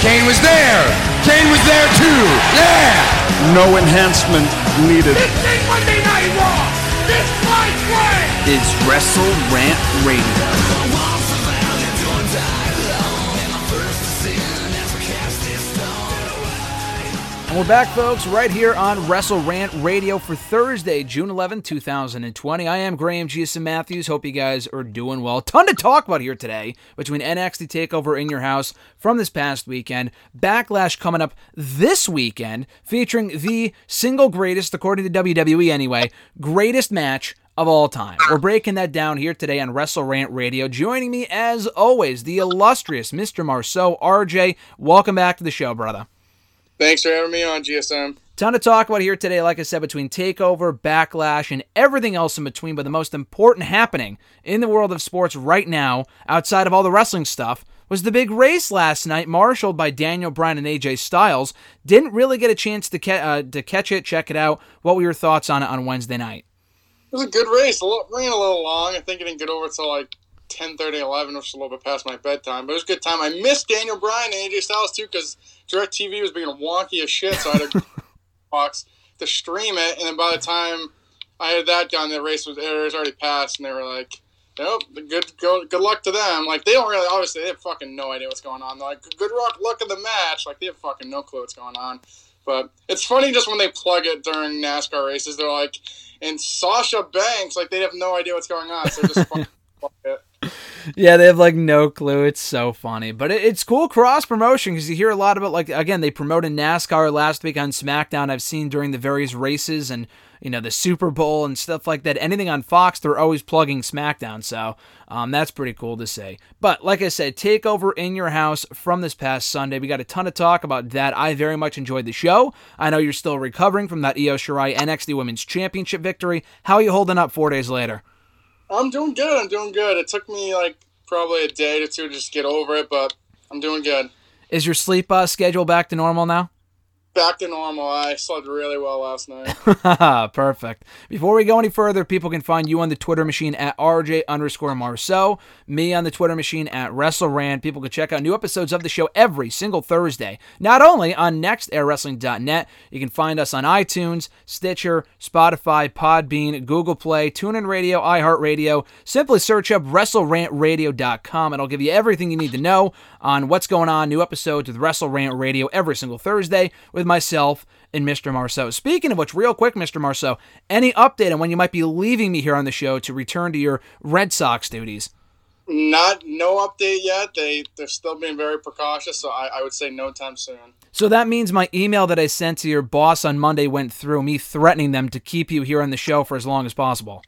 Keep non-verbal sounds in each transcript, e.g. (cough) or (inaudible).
Kane was there. Kane was there too. Yeah. No enhancement needed. This ain't Monday Night Raw. This fight way is Wrestle Rant Radio. And we're back, folks, right here on Wrestle Rant Radio for Thursday, June 11, 2020. I am Graham Giason Matthews. Hope you guys are doing well. Ton to talk about here today between NXT TakeOver in your house from this past weekend, Backlash coming up this weekend, featuring the single greatest, according to WWE anyway, greatest match of all time. We're breaking that down here today on Wrestle Rant Radio. Joining me, as always, the illustrious Mr. Marceau. RJ, welcome back to the show, brother. Thanks for having me on, GSM. Ton to talk about here today, like I said, between TakeOver, Backlash, and everything else in between. But the most important happening in the world of sports right now, outside of all the wrestling stuff, was the big race last night, marshaled by Daniel Bryan and AJ Styles. Didn't really get a chance to, ca- uh, to catch it, check it out. What were your thoughts on it on Wednesday night? It was a good race. It ran a little long. I think it didn't get over until like 10 30 11 which is a little bit past my bedtime but it was a good time i missed daniel bryan and aj styles too because DirecTV was being wonky as shit so i had a (laughs) box to stream it and then by the time i had that done the race was, it was already passed and they were like nope good go, good luck to them. Like they don't really obviously they have fucking no idea what's going on. They're like good luck luck in the match. Like they have fucking no clue what's going on. But it's funny just when they plug it during nascar races they're like and sasha banks like they have no idea what's going on so just (laughs) fucking plug it yeah, they have like no clue. It's so funny, but it, it's cool cross promotion because you hear a lot about like again they promoted NASCAR last week on SmackDown. I've seen during the various races and you know the Super Bowl and stuff like that. Anything on Fox, they're always plugging SmackDown, so um, that's pretty cool to say. But like I said, Takeover in your house from this past Sunday. We got a ton of talk about that. I very much enjoyed the show. I know you're still recovering from that Io Shirai NXT Women's Championship victory. How are you holding up four days later? I'm doing good. I'm doing good. It took me like probably a day or two to just get over it, but I'm doing good. Is your sleep uh, schedule back to normal now? Back to normal. I slept really well last night. (laughs) Perfect. Before we go any further, people can find you on the Twitter machine at RJ underscore Marceau, me on the Twitter machine at WrestleRant. People can check out new episodes of the show every single Thursday, not only on nextairwrestling.net, you can find us on iTunes, Stitcher, Spotify, Podbean, Google Play, TuneIn Radio, iHeartRadio. Simply search up WrestleRantRadio.com, I'll give you everything you need to know on what's going on. New episodes with Wrestle Rant Radio every single Thursday with myself and Mr. Marceau. Speaking of which, real quick, Mr. Marceau, any update on when you might be leaving me here on the show to return to your Red Sox duties? Not, no update yet. They they're still being very precautious, so I, I would say no time soon. So that means my email that I sent to your boss on Monday went through, me threatening them to keep you here on the show for as long as possible.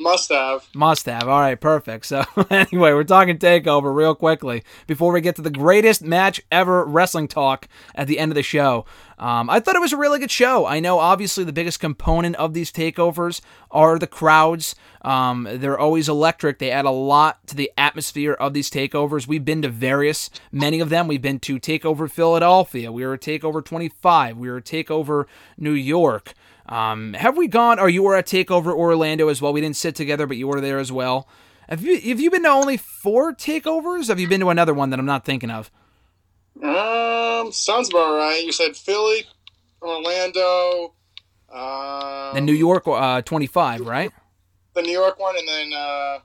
Must have. Must have. All right, perfect. So, (laughs) anyway, we're talking takeover real quickly before we get to the greatest match ever wrestling talk at the end of the show. Um, I thought it was a really good show. I know, obviously, the biggest component of these takeovers are the crowds. Um, they're always electric. They add a lot to the atmosphere of these takeovers. We've been to various, many of them. We've been to Takeover Philadelphia. We were Takeover 25. We were Takeover New York. Um, have we gone? Or you were at Takeover Orlando as well. We didn't sit together, but you were there as well. Have you have you been to only four takeovers? Have you been to another one that I'm not thinking of? Um, sounds about right. You said Philly, Orlando, um, the New York uh, 25, right? The New York one, and then uh,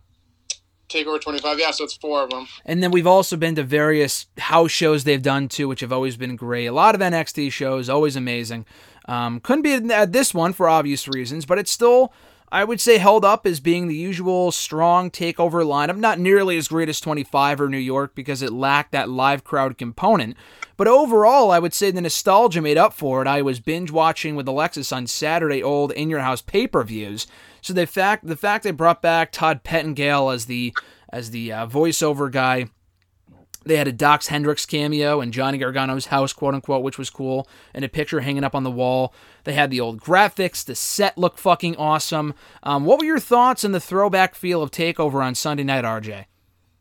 Takeover 25. Yeah, so it's four of them. And then we've also been to various house shows they've done too, which have always been great. A lot of NXT shows, always amazing. Um, couldn't be at this one for obvious reasons, but it's still, I would say, held up as being the usual strong takeover lineup. Not nearly as great as 25 or New York because it lacked that live crowd component. But overall, I would say the nostalgia made up for it. I was binge watching with Alexis on Saturday old in your house pay per views. So the fact the fact they brought back Todd Pettengill as the as the uh, voiceover guy They had a Dok Hendrix cameo in Johnny Gargano's house, quote unquote, which was cool, and a picture hanging up on the wall. They had the old graphics. The set looked fucking awesome. Um, what were your thoughts on the throwback feel of Takeover on Sunday night, RJ?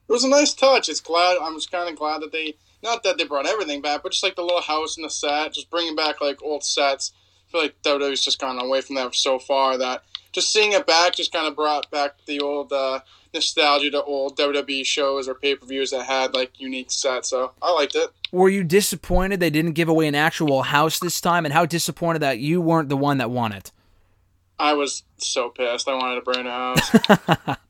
It was a nice touch. It's glad. I'm just kind of glad that they, not that they brought everything back, but just like the little house and the set, just bringing back like old sets. I feel like WWE's just gone away from that so far that just seeing it back just kind of brought back the old uh, nostalgia to old WWE shows or pay per views that had like unique sets. So I liked it. Were you disappointed they didn't give away an actual house this time, and how disappointed that you weren't the one that won it? I was so pissed. I wanted a brand new house. (laughs)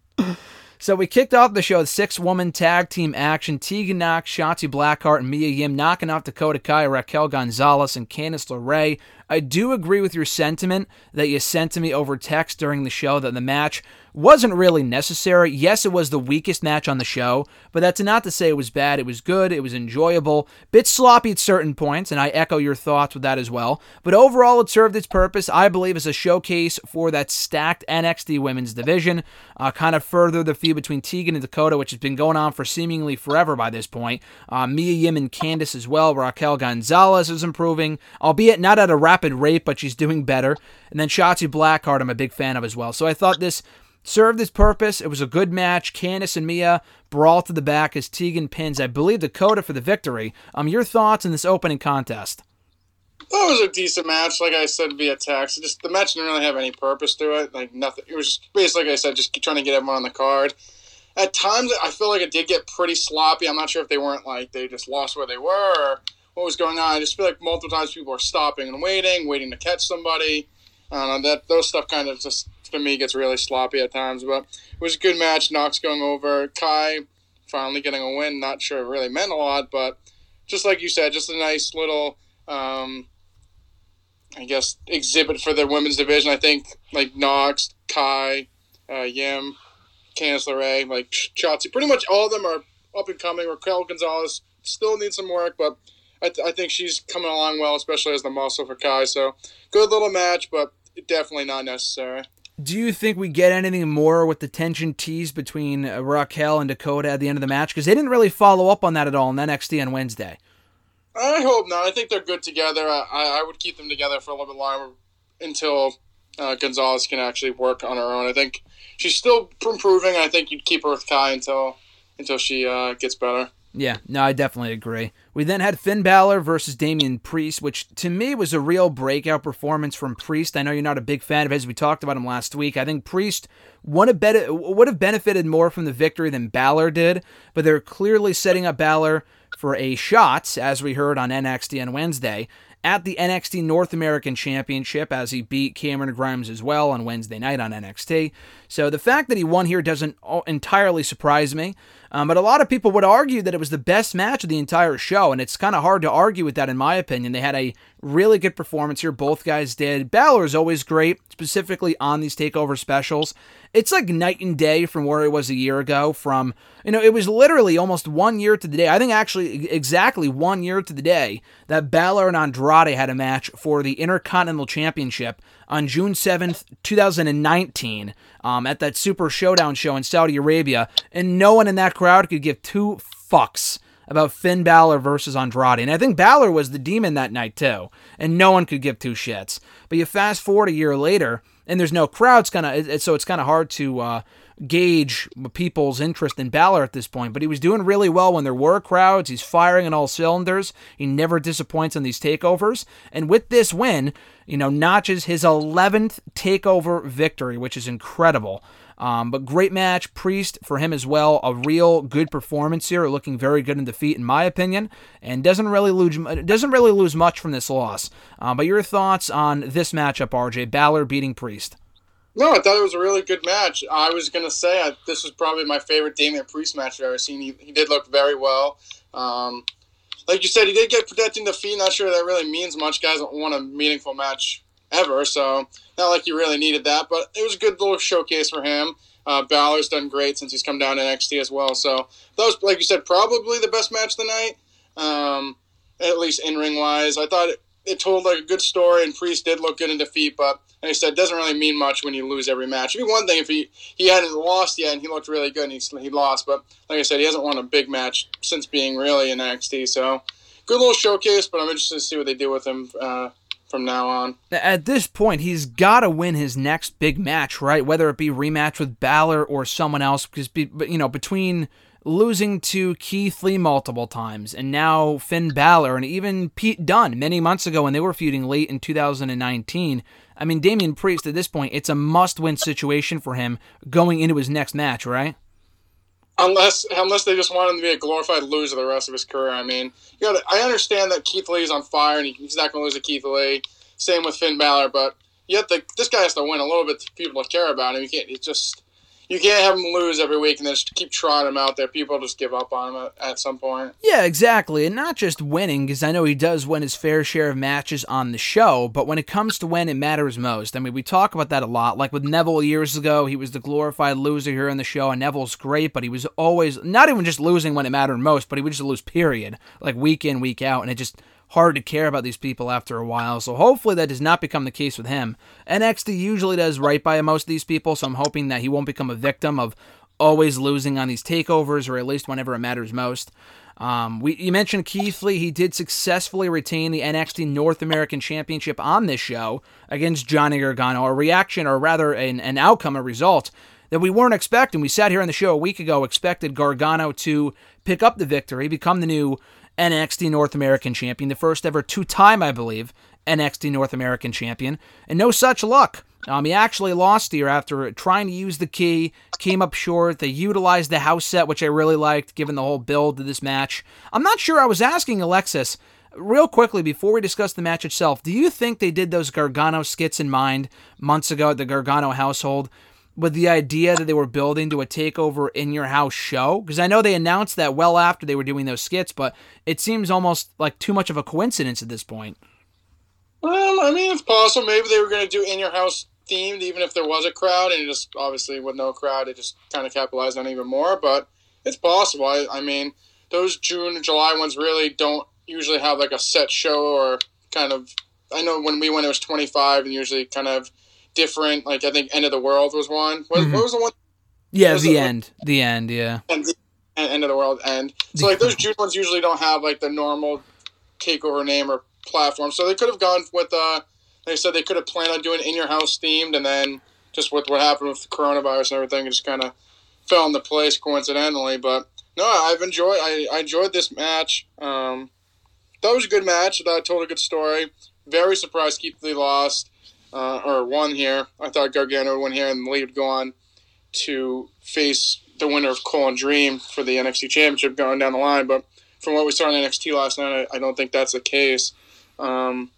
So we kicked off the show with six woman tag team action. Tegan Knox, Shotzi Blackheart, and Mia Yim knocking off Dakota Kai, Raquel Gonzalez, and Candice LeRae. I do agree with your sentiment that you sent to me over text during the show that the match wasn't really necessary. Yes, it was the weakest match on the show, but that's not to say it was bad. It was good, it was enjoyable, bit sloppy at certain points, and I echo your thoughts with that as well. But overall, it served its purpose, I believe, as a showcase for that stacked NXT women's division. Uh, kind of further the feud between Tegan and Dakota, which has been going on for seemingly forever by this point. Uh, Mia Yim and Candice as well. Raquel Gonzalez is improving, albeit not at a rapid rate, but she's doing better. And then Shotzi Blackheart, I'm a big fan of as well. So I thought this served its purpose. It was a good match. Candice and Mia brawl to the back as Tegan pins, I believe, Dakota for the victory. Um, your thoughts on this opening contest? That was a decent match, like I said via text. Just the match didn't really have any purpose to it. Like nothing. It was just basically, like I said, just trying to get everyone on the card. At times, I feel like it did get pretty sloppy. I'm not sure if they weren't like they just lost where they were what was going on. I just feel like multiple times people are stopping and waiting, waiting to catch somebody. I don't know that those stuff kind of just for me gets really sloppy at times. But it was a good match. Knox going over. Kai finally getting a win. Not sure it really meant a lot, but just like you said, just a nice little, um, I guess, exhibit for the women's division. I think like Knox, Kai, uh, Yim, Candice LeRae, like Shotzi, pretty much all of them are up and coming. Raquel Gonzalez still needs some work, but I, th- I think she's coming along well, especially as the muscle for Kai. So good little match, but definitely not necessary. Do you think we get anything more with the tension teased between uh, Raquel and Dakota at the end of the match? Because they didn't really follow up on that at all in NXT on Wednesday. I hope not. I think they're good together. I, I would keep them together for a little bit longer until uh, Gonzalez can actually work on her own. I think she's still improving. I think you'd keep her with Kai until until she uh, gets better. Yeah, no, I definitely agree. We then had Finn Balor versus Damian Priest, which to me was a real breakout performance from Priest. I know you're not a big fan of his. We talked about him last week. I think Priest would have, would have benefited more from the victory than Balor did, but they're clearly setting up Balor for a shot, as we heard on NXT on Wednesday, at the NXT North American Championship as he beat Cameron Grimes as well on Wednesday night on NXT. So the fact that he won here doesn't entirely surprise me. Um, but a lot of people would argue that it was the best match of the entire show, and it's kind of hard to argue with that, in my opinion. They had a really good performance here. Both guys did. Balor is always great, specifically on these takeover specials. It's like night and day from where it was a year ago. From you know, it was literally almost one year to the day. I think actually exactly one year to the day that Balor and Andrade had a match for the Intercontinental Championship on June 7th, 2019, um, at that Super Showdown show in Saudi Arabia, and no one in that crowd could give two fucks about Finn Balor versus Andrade. And I think Balor was the demon that night too, and no one could give two shits. But you fast forward a year later, and there's no crowds, kind of, so it's kind of hard to uh, gauge people's interest in Balor at this point. But he was doing really well when there were crowds. He's firing on all cylinders. He never disappoints on these takeovers. And with this win, you know, notches his 11th takeover victory, which is incredible. Um, but great match, Priest for him as well. A real good performance here, looking very good in defeat, in my opinion, and doesn't really lose doesn't really lose much from this loss. Uh, but your thoughts on this matchup, RJ Balor beating Priest? No, I thought it was a really good match. I was gonna say I, this was probably my favorite Damian Priest match I've ever seen. He, he did look very well. Um, like you said, he did get protecting the feet. Not sure that really means much. Guys don't want a meaningful match ever, so not like you really needed that. But it was a good little showcase for him. Uh, Balor's done great since he's come down to NXT as well. So that was, like you said, probably the best match of the night, um, at least in ring wise. I thought it, it told like a good story, and Priest did look good in defeat. But And he said it doesn't really mean much when you lose every match. It'd be one thing if he, he hadn't lost yet and he looked really good and he, he lost. But like I said, he hasn't won a big match since being really in NXT. So good little showcase, but I'm interested to see what they do with him uh, from now on. At this point, he's got to win his next big match, right? Whether it be rematch with Balor or someone else, because be, you know between losing to Keith Lee multiple times and now Finn Balor and even Pete Dunne many months ago when they were feuding late in 2019. I mean, Damian Priest at this point, it's a must-win situation for him going into his next match, right? Unless, unless they just want him to be a glorified loser the rest of his career. I mean, you got. I understand that Keith Lee's on fire and he's not going to lose to Keith Lee. Same with Finn Balor, but yet the, this guy has to win a little bit to people to care about him. You can't. It's just you can't have him lose every week and then just keep trying him out there. People just give up on him at, at some point. Yeah, exactly. And not just winning, because I know he does win his fair share of matches on the show, but when it comes to when it matters most, I mean, we talk about that a lot. Like with Neville years ago, he was the glorified loser here on the show, and Neville's great, but he was always not even just losing when it mattered most, but he would just lose, period, like week in, week out, and it just hard to care about these people after a while. So hopefully that does not become the case with him. NXT usually does right by most of these people, so I'm hoping that he won't become a victim of always losing on these takeovers, or at least whenever it matters most. Um, we you mentioned Keith Lee. He did successfully retain the NXT North American Championship on this show against Johnny Gargano. A reaction, or rather, an, an outcome, a result that we weren't expecting. We sat here on the show a week ago, expected Gargano to pick up the victory, become the new NXT North American champion, the first ever two time, I believe, NXT North American champion, and no such luck. Um, he actually lost here after trying to use the key, came up short. They utilized the house set, which I really liked, given the whole build to this match. I'm not sure. I was asking Alexis real quickly before we discuss the match itself. Do you think they did those Gargano skits in mind months ago at the Gargano household? With the idea that they were building to a takeover in your house show? Because I know they announced that well after they were doing those skits, but it seems almost like too much of a coincidence at this point. Well, I mean, it's possible. Maybe they were going to do in your house themed, even if there was a crowd, and just obviously with no crowd, it just kind of capitalized on even more. But it's possible. I, I mean, those June and July ones really don't usually have like a set show or kind of. I know when we went, it was 25, and usually kind of different. Like I think End of the World was one. What, mm-hmm. what was the one? Yeah, the end. One? The end. Yeah. And the End of the World end. So like those June ones usually don't have like the normal takeover name or platform. So they could have gone with uh, like I said, they could have planned on doing in your house themed, and then just with what happened with the coronavirus and everything, it just kind of fell into place coincidentally. But no, I've enjoyed. I, I enjoyed this match. Um, that was a good match. That told a good story. Very surprised Keith Lee lost uh, or won here. I thought Gargano would win here, and Lee would go on to face the winner of Cole and Dream for the NXT Championship going down the line. But from what we saw in NXT last night, I, I don't think that's the case. Um,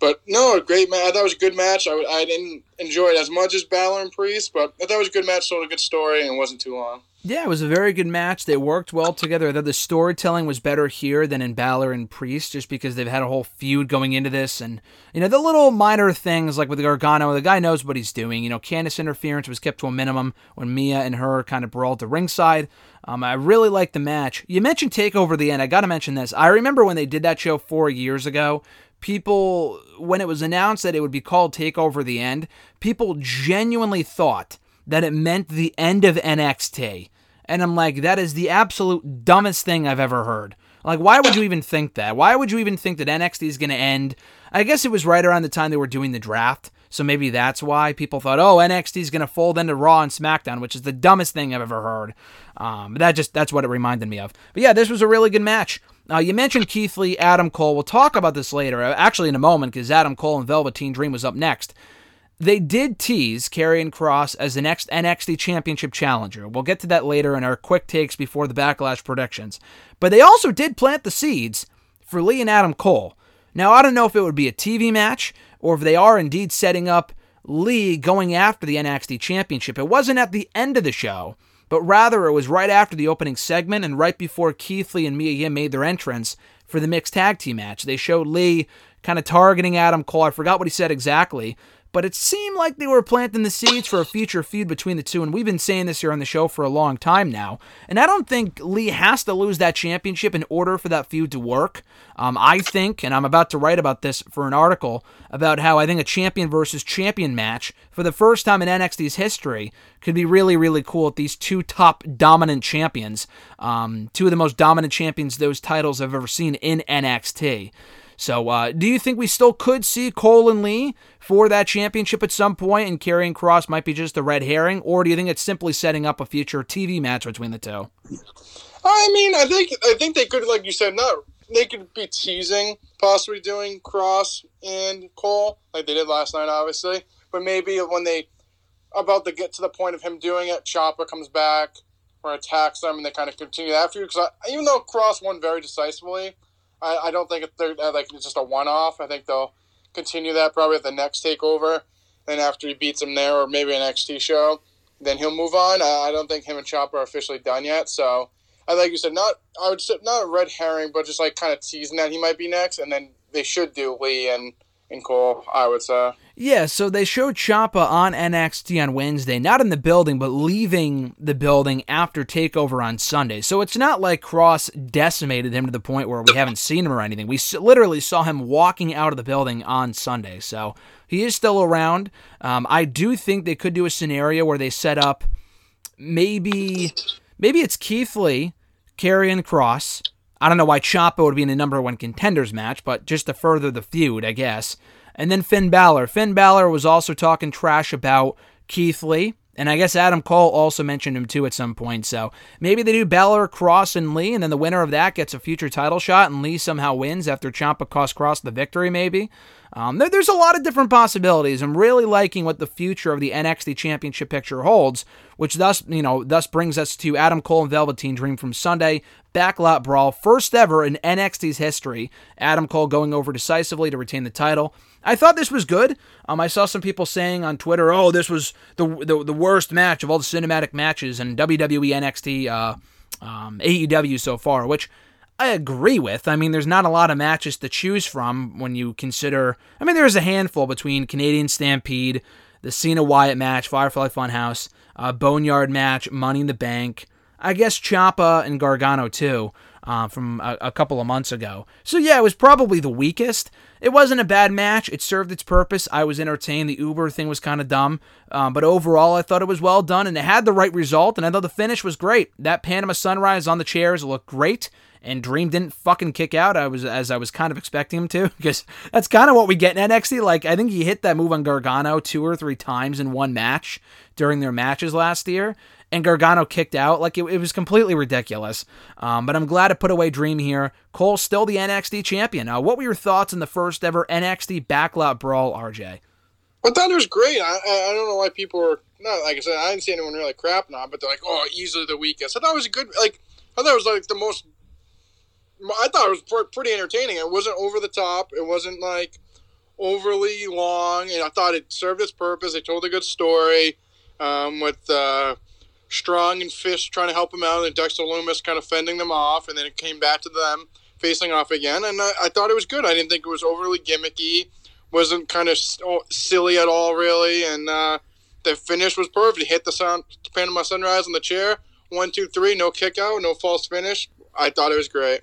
but no, a great match. I thought it was a good match. I, I didn't enjoy it as much as Balor and Priest, but I thought it was a good match, told a good story, and it wasn't too long. Yeah, it was a very good match. They worked well together. I thought the storytelling was better here than in Balor and Priest, just because they've had a whole feud going into this. And, you know, the little minor things like with Gargano, the guy knows what he's doing. You know, Candice interference was kept to a minimum when Mia and her kind of brawled to ringside. Um, I really liked the match. You mentioned Takeover the end. I got to mention this. I remember when they did that show four years ago people when it was announced that it would be called Takeover the End, people genuinely thought that it meant the end of NXT. And I'm like, that is the absolute dumbest thing I've ever heard. Like, why would you even think that? Why would you even think that NXT is going to end? I guess it was right around the time they were doing the draft. So maybe that's why people thought, oh, NXT is going to fold into Raw and SmackDown, which is the dumbest thing I've ever heard. Um, that just that's what it reminded me of. But yeah, this was a really good match. Uh, you mentioned Keith Lee, Adam Cole. We'll talk about this later, uh, actually in a moment, because Adam Cole and Velveteen Dream was up next. They did tease Karrion Kross as the next NXT Championship challenger. We'll get to that later in our quick takes before the Backlash predictions. But they also did plant the seeds for Lee and Adam Cole. Now, I don't know if it would be a TV match or if they are indeed setting up Lee going after the NXT Championship. It wasn't at the end of the show, but rather it was right after the opening segment and right before Keith Lee and Mia Yim made their entrance for the mixed tag team match. They showed Lee kind of targeting Adam Cole. I forgot what he said exactly, but it seemed like they were planting the seeds for a future feud between the two. And we've been saying this here on the show for a long time now. And I don't think Lee has to lose that championship in order for that feud to work. Um, I think, and I'm about to write about this for an article about how I think a champion versus champion match for the first time in NXT's history could be really, really cool with these two top dominant champions, um, two of the most dominant champions those titles have ever seen in NXT. So, uh, do you think we still could see Cole and Lee for that championship at some point, and Karrion Kross might be just a red herring, or do you think it's simply setting up a future TV match between the two? I mean, I think I think they could, like you said, not they could be teasing possibly doing Kross and Cole like they did last night, obviously. But maybe when they about to get to the point of him doing it, Ciampa comes back or attacks them, and they kind of continue that feud. Because even though Kross won very decisively, I, I don't think they're uh, like it's just a one-off. I think they'll continue that probably at the next takeover, and after he beats him there, or maybe an XT show, then he'll move on. I, I don't think him and Ciampa are officially done yet, so I like you said, not I would say not a red herring, but just like kind of teasing that he might be next, and then they should do Lee and and Cole. I would say. Yeah, so they showed Ciampa on NXT on Wednesday, not in the building, but leaving the building after Takeover on Sunday. So it's not like Kross decimated him to the point where we haven't seen him or anything. We literally saw him walking out of the building on Sunday. So he is still around. Um, I do think they could do a scenario where they set up maybe maybe it's Keith Lee, Karrion Kross. I don't know why Ciampa would be in the number one contenders match, but just to further the feud, I guess. And then Finn Balor. Finn Balor was also talking trash about Keith Lee. And I guess Adam Cole also mentioned him too at some point. So maybe they do Balor, Kross, and Lee, and then the winner of that gets a future title shot, and Lee somehow wins after Ciampa costs Kross the victory, maybe. Um, there, there's a lot of different possibilities. I'm really liking what the future of the NXT Championship picture holds, which thus, you know, thus brings us to Adam Cole and Velveteen Dream from Sunday, Backlot Brawl, first ever in NXT's history. Adam Cole going over decisively to retain the title. I thought this was good. Um, I saw some people saying on Twitter, "Oh, this was the the, the worst match of all the cinematic matches in WWE, NXT, uh, um, AEW so far," which I agree with. I mean, there's not a lot of matches to choose from when you consider. I mean, there's a handful between Canadian Stampede, the Cena Wyatt match, Firefly Funhouse, uh, Boneyard match, Money in the Bank. I guess Ciampa and Gargano too uh, from a, a, couple of months ago. So yeah, it was probably the weakest. It wasn't a bad match. It served its purpose. I was entertained. The Uber thing was kind of dumb, um, but overall, I thought it was well done and it had the right result. And I thought the finish was great. That Panama Sunrise on the chairs looked great. And Dream didn't fucking kick out. I was as I was kind of expecting him to, (laughs) because that's kind of what we get in NXT. Like I think he hit that move on Gargano two or three times in one match during their matches last year and Gargano kicked out. Like it, it was completely ridiculous. Um, but I'm glad to put away Dream here. Cole's still the NXT champion. Uh, what were your thoughts on the first ever NXT Backlot Brawl, RJ? I thought it was great. I, I don't know why people were not like I said. I didn't see anyone really crapping on, but they're like, "Oh, easily the weakest." I thought it was a good. Like I thought it was like the most. I thought it was pretty entertaining. It wasn't over the top. It wasn't like overly long, and I thought it served its purpose. They told a good story um, with uh, Strong and Fish trying to help him out, and Dexter Lumis kind of fending them off, and then it came back to them facing off again. And I, I thought it was good. I didn't think it was overly gimmicky, wasn't kind of silly at all, really. And uh, the finish was perfect. Hit the sound, Panama Sunrise on the chair. One, two, three, no kick out, no false finish. I thought it was great.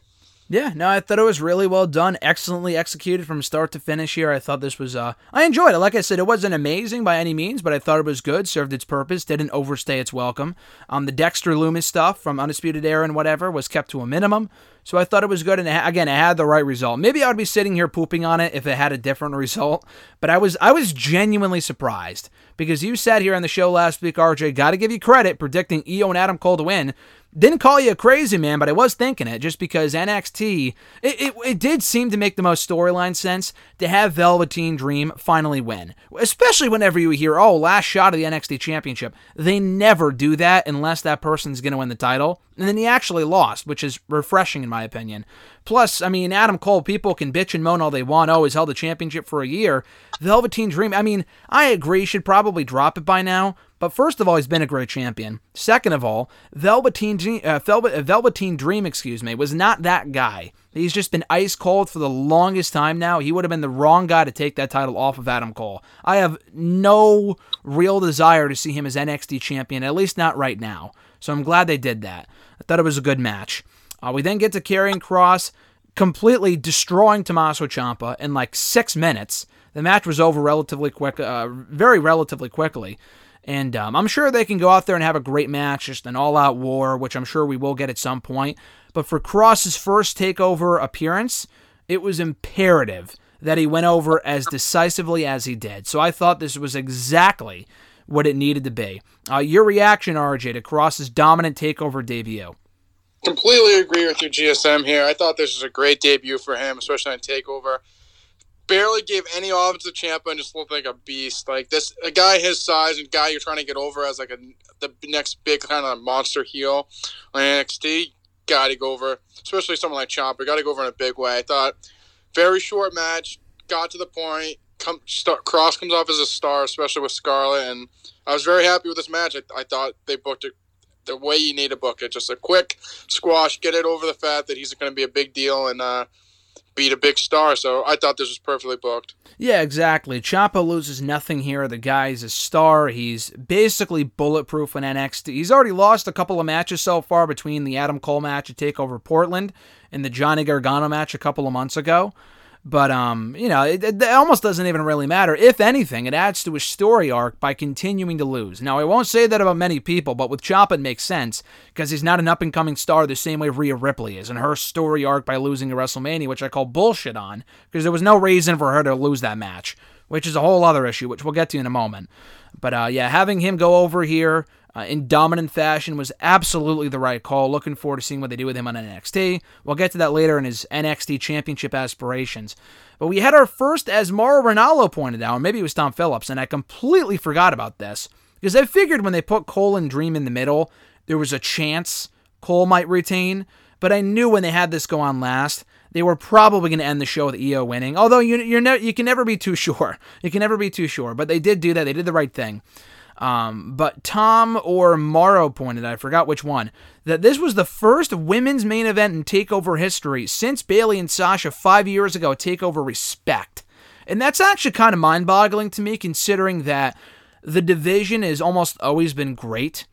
Yeah, no, I thought it was really well done, excellently executed from start to finish here. I thought this was, uh, I enjoyed it. Like I said, it wasn't amazing by any means, but I thought it was good, served its purpose, didn't overstay its welcome. Um, the Dexter Lumis stuff from Undisputed Era and whatever was kept to a minimum. So I thought it was good, and again, it had the right result. Maybe I would be sitting here pooping on it if it had a different (laughs) result, but I was I was genuinely surprised because you sat here on the show last week, RJ. Got to give you credit predicting Io and Adam Cole to win. Didn't call you a crazy man, but I was thinking it just because NXT, it, it, it did seem to make the most storyline sense to have Velveteen Dream finally win. Especially whenever you hear, oh, last shot of the NXT Championship. They never do that unless that person's going to win the title. And then he actually lost, which is refreshing in my opinion. Plus, I mean, Adam Cole, people can bitch and moan all they want. Oh, he's held the championship for a year. Velveteen Dream, I mean, I agree, should probably drop it by now But first of all, he's been a great champion. Second of all, Velveteen, uh, uh, Velveteen Dream, excuse me, was not that guy. He's just been ice cold for the longest time now. He would have been the wrong guy to take that title off of Adam Cole. I have no real desire to see him as NXT champion, at least not right now. So I'm glad they did that. I thought it was a good match. Uh, we then get to Karrion Kross completely destroying Tommaso Ciampa in like six minutes. The match was over relatively quick, uh, very relatively quickly. And um, I'm sure they can go out there and have a great match, just an all out war, which I'm sure we will get at some point. But for Kross's first takeover appearance, it was imperative that he went over as decisively as he did. So I thought this was exactly what it needed to be. Uh, your reaction, RJ, to Kross's dominant takeover debut? Completely agree with you, GSM here. I thought this was a great debut for him, especially on Takeover barely gave any offense to Ciampa and just looked like a beast. Like this, a guy his size and guy you're trying to get over as like a the next big kind of monster heel on NXT. Got to go over, especially someone like Ciampa. Got to go over in a big way. I thought very short match, got to the point. Come, start, Kross comes off as a star, especially with Scarlett, and I was very happy with this match. I, I thought they booked it the way you need to book it. Just a quick squash, get it over the fact that he's going to be a big deal, and uh, beat a big star. So I thought this was perfectly booked. Yeah, exactly. Ciampa loses nothing here. The guy's a star. He's basically bulletproof in NXT. He's already lost a couple of matches so far between the Adam Cole match at Takeover Portland and the Johnny Gargano match a couple of months ago. But um, you know, it, it, almost doesn't even really matter. If anything, it adds to his story arc by continuing to lose. Now, I won't say that about many people, but with Ciampa it makes sense because he's not an up and coming star the same way Rhea Ripley is, and her story arc by losing to WrestleMania, which I call bullshit on, because there was no reason for her to lose that match, which is a whole other issue, which we'll get to in a moment. But uh, yeah, having him go over here uh, in dominant fashion was absolutely the right call. Looking forward to seeing what they do with him on NXT. We'll get to that later in his NXT championship aspirations. But we had our first, as Mauro Ranallo pointed out, maybe it was Tom Phillips, and I completely forgot about this because I figured when they put Cole and Dream in the middle, there was a chance Cole might retain. But I knew when they had this go on last, they were probably going to end the show with Io winning. Although you you're ne- you can never be too sure. (laughs) You can never be too sure. But they did do that. They did the right thing. Um, but Tom or Mauro pointed, I forgot which one, that this was the first women's main event in TakeOver history since Bayley and Sasha five years ago TakeOver Respect. And that's actually kind of mind boggling to me considering that the division has almost always been great.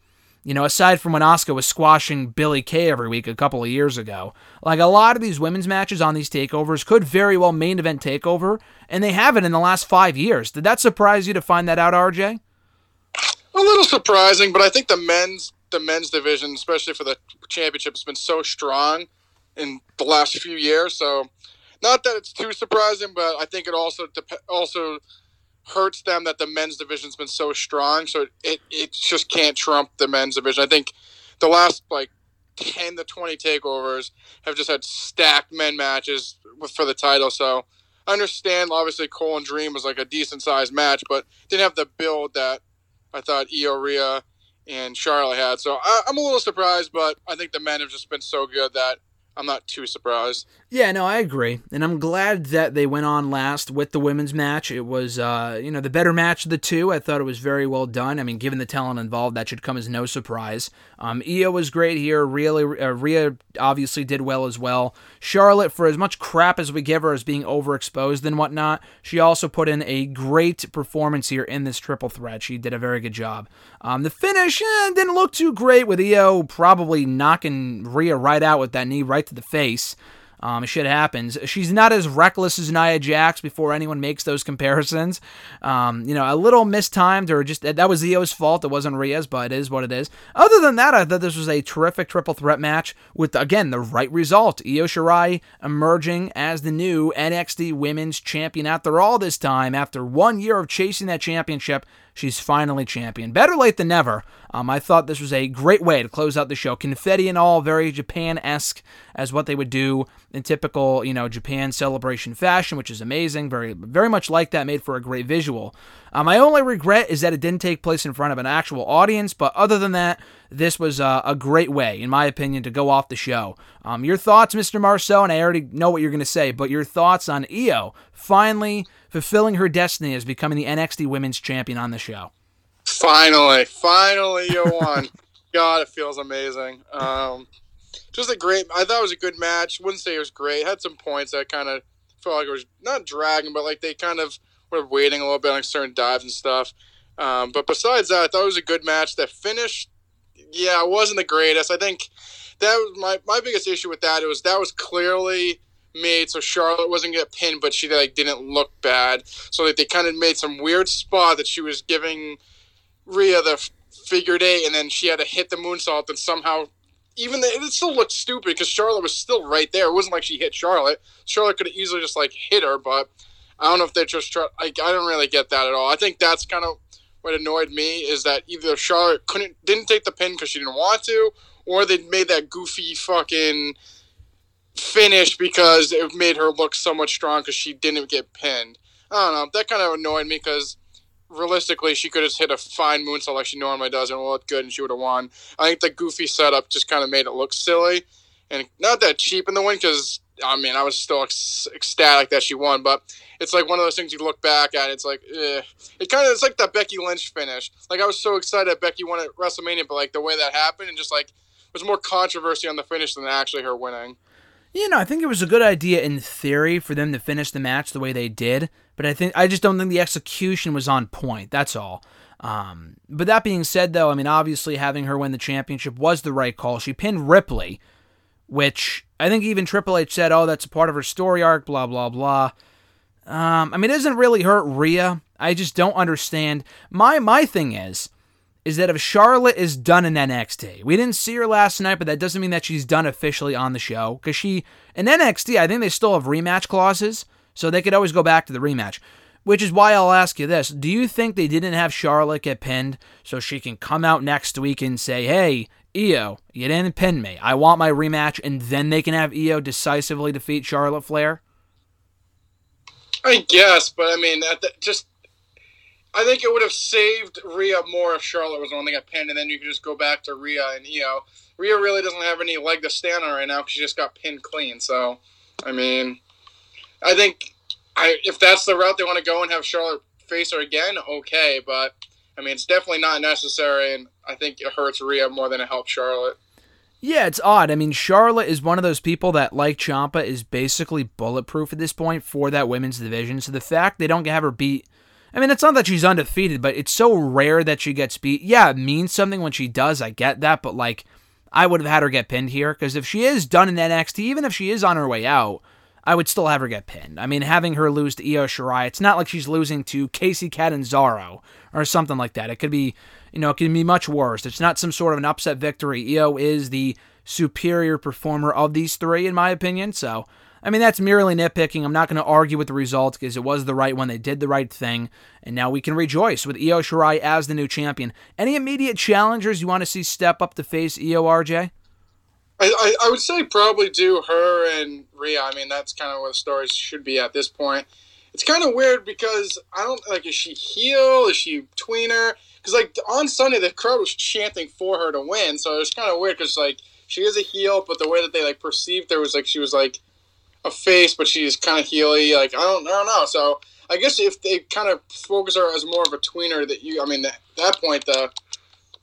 You know, aside from when Asuka was squashing Billie Kay every week a couple of years ago. Like a lot of these women's matches on these takeovers could very well main event takeover, and they haven't in the last five years. Did that surprise you to find that out, RJ? A little surprising, but I think the men's the men's division, especially for the championship, has been so strong in the last few years. So, not that it's too surprising, but I think it also dep- also hurts them that the men's division's been so strong. So it, it just can't trump the men's division. I think the last like ten to twenty takeovers have just had stacked men matches for the title. So. I understand, obviously, Cole and Dream was like a decent sized match, but didn't have the build that I thought Io Rhea and Charlotte had. So I, am a little surprised, but I think the men have just been so good that I'm not too surprised. Yeah, no, I agree, and I'm glad that they went on last with the women's match. It was, uh, you know, the better match of the two. I thought it was very well done. I mean, given the talent involved, that should come as no surprise. Um, Io was great here. Really, uh, Rhea obviously did well as well. Charlotte, for as much crap as we give her as being overexposed and whatnot, she also put in a great performance here in this triple threat. She did a very good job. Um, the finish eh, didn't look too great with Io probably knocking Rhea right out with that knee right to the face. Um, shit happens. She's not as reckless as Nia Jax before anyone makes those comparisons. Um, you know, a little mistimed or just that was Io's fault. It wasn't Rhea's, but it is what it is. Other than that, I thought this was a terrific triple threat match with, again, the right result. Io Shirai emerging as the new NXT Women's Champion after all this time, after one year of chasing that championship She's finally champion. Better late than never. Um, I thought this was a great way to close out the show. Confetti and all, very Japan esque as what they would do in typical, you know, Japan celebration fashion, which is amazing. Very, very much like that. Made for a great visual. Um, my only regret is that it didn't take place in front of an actual audience. But other than that, this was uh, a great way, in my opinion, to go off the show. Um, your thoughts, Mr. Marceau, and I already know what you're going to say, but your thoughts on Io finally fulfilling her destiny as becoming the NXT Women's Champion on the show. Finally, finally, you won. (laughs) God, it feels amazing. Um, just a great. I thought it was a good match. Wouldn't say it was great. Had some points that kind of felt like it was not dragging, but like they kind of were waiting a little bit on certain dives and stuff. Um, but besides that, I thought it was a good match. That finish, yeah, it wasn't the greatest. I think that was my my biggest issue with that. It was that was clearly made so Charlotte wasn't get pinned, but she like didn't look bad. So like they kind of made some weird spot that she was giving Rhea the figured eight, and then she had to hit the moonsault, and somehow even the, it still looked stupid because Charlotte was still right there. It wasn't like she hit Charlotte. Charlotte could have easily just like hit her, but I don't know if they're just try, like I don't really get that at all. I think that's kind of what annoyed me is that either Charlotte couldn't didn't take the pin because she didn't want to, or they made that goofy fucking finish because it made her look so much strong because she didn't get pinned. I don't know. That kind of annoyed me because realistically, she could have hit a fine moonsault like she normally does and looked good and she would have won. I think the goofy setup just kind of made it look silly and not that cheap in the win because, I mean, I was still ecstatic that she won, but it's like one of those things you look back at. It's like, eh. it kind of it's like that Becky Lynch finish. Like I was so excited that Becky won at WrestleMania, but like the way that happened and just like was more controversy on the finish than actually her winning. You know, I think it was a good idea in theory for them to finish the match the way they did, but I think I just don't think the execution was on point. That's all. Um, but that being said, though, I mean, obviously having her win the championship was the right call. She pinned Ripley, which I think even Triple H said, "Oh, that's a part of her story arc." Blah blah blah. Um, I mean, it doesn't really hurt Rhea. I just don't understand. My my thing is is that if Charlotte is done in NXT, we didn't see her last night, but that doesn't mean that she's done officially on the show. Because she, in NXT, I think they still have rematch clauses, so they could always go back to the rematch. Which is why I'll ask you this Do you think they didn't have Charlotte get pinned so she can come out next week and say, hey, Io, you didn't pin me. I want my rematch, and then they can have Io decisively defeat Charlotte Flair? I guess, but I mean, that, just I think it would have saved Rhea more if Charlotte was the one that got pinned, and then you could just go back to Rhea and Io. Rhea really doesn't have any leg to stand on right now because she just got pinned clean. So, I mean, I think I if that's the route they want to go and have Charlotte face her again, okay. But I mean, it's definitely not necessary, and I think it hurts Rhea more than it helps Charlotte. Yeah, it's odd. I mean, Charlotte is one of those people that, like Ciampa, is basically bulletproof at this point for that women's division. So the fact they don't have her beat I mean, it's not that she's undefeated, but it's so rare that she gets beat. Yeah, it means something when she does. I get that, but like, I would have had her get pinned here because if she is done in NXT, even if she is on her way out, I would still have her get pinned. I mean, having her lose to Io Shirai, it's not like she's losing to Kacy Catanzaro or something like that. It could be, you know, it can be much worse. It's not some sort of an upset victory. Io is the superior performer of these three, in my opinion. So I mean, that's merely nitpicking. I'm not going to argue with the result because it was the right one. They did the right thing. And now we can rejoice with Io Shirai as the new champion. Any immediate challengers you want to see step up to face Io RJ? I, I, I would say probably do her and Rhea. I mean, that's kind of where the story should be at this point. It's kind of weird because I don't like, is she heel? Is she tweener? Because, like, on Sunday, the crowd was chanting for her to win. So it's kind of weird because, like, she is a heel, but the way that they, like, perceived her was like she was, like, a face, but she's kind of heely. Like I don't, I don't know. So I guess if they kind of focus her as more of a tweener, that you, I mean, at that point the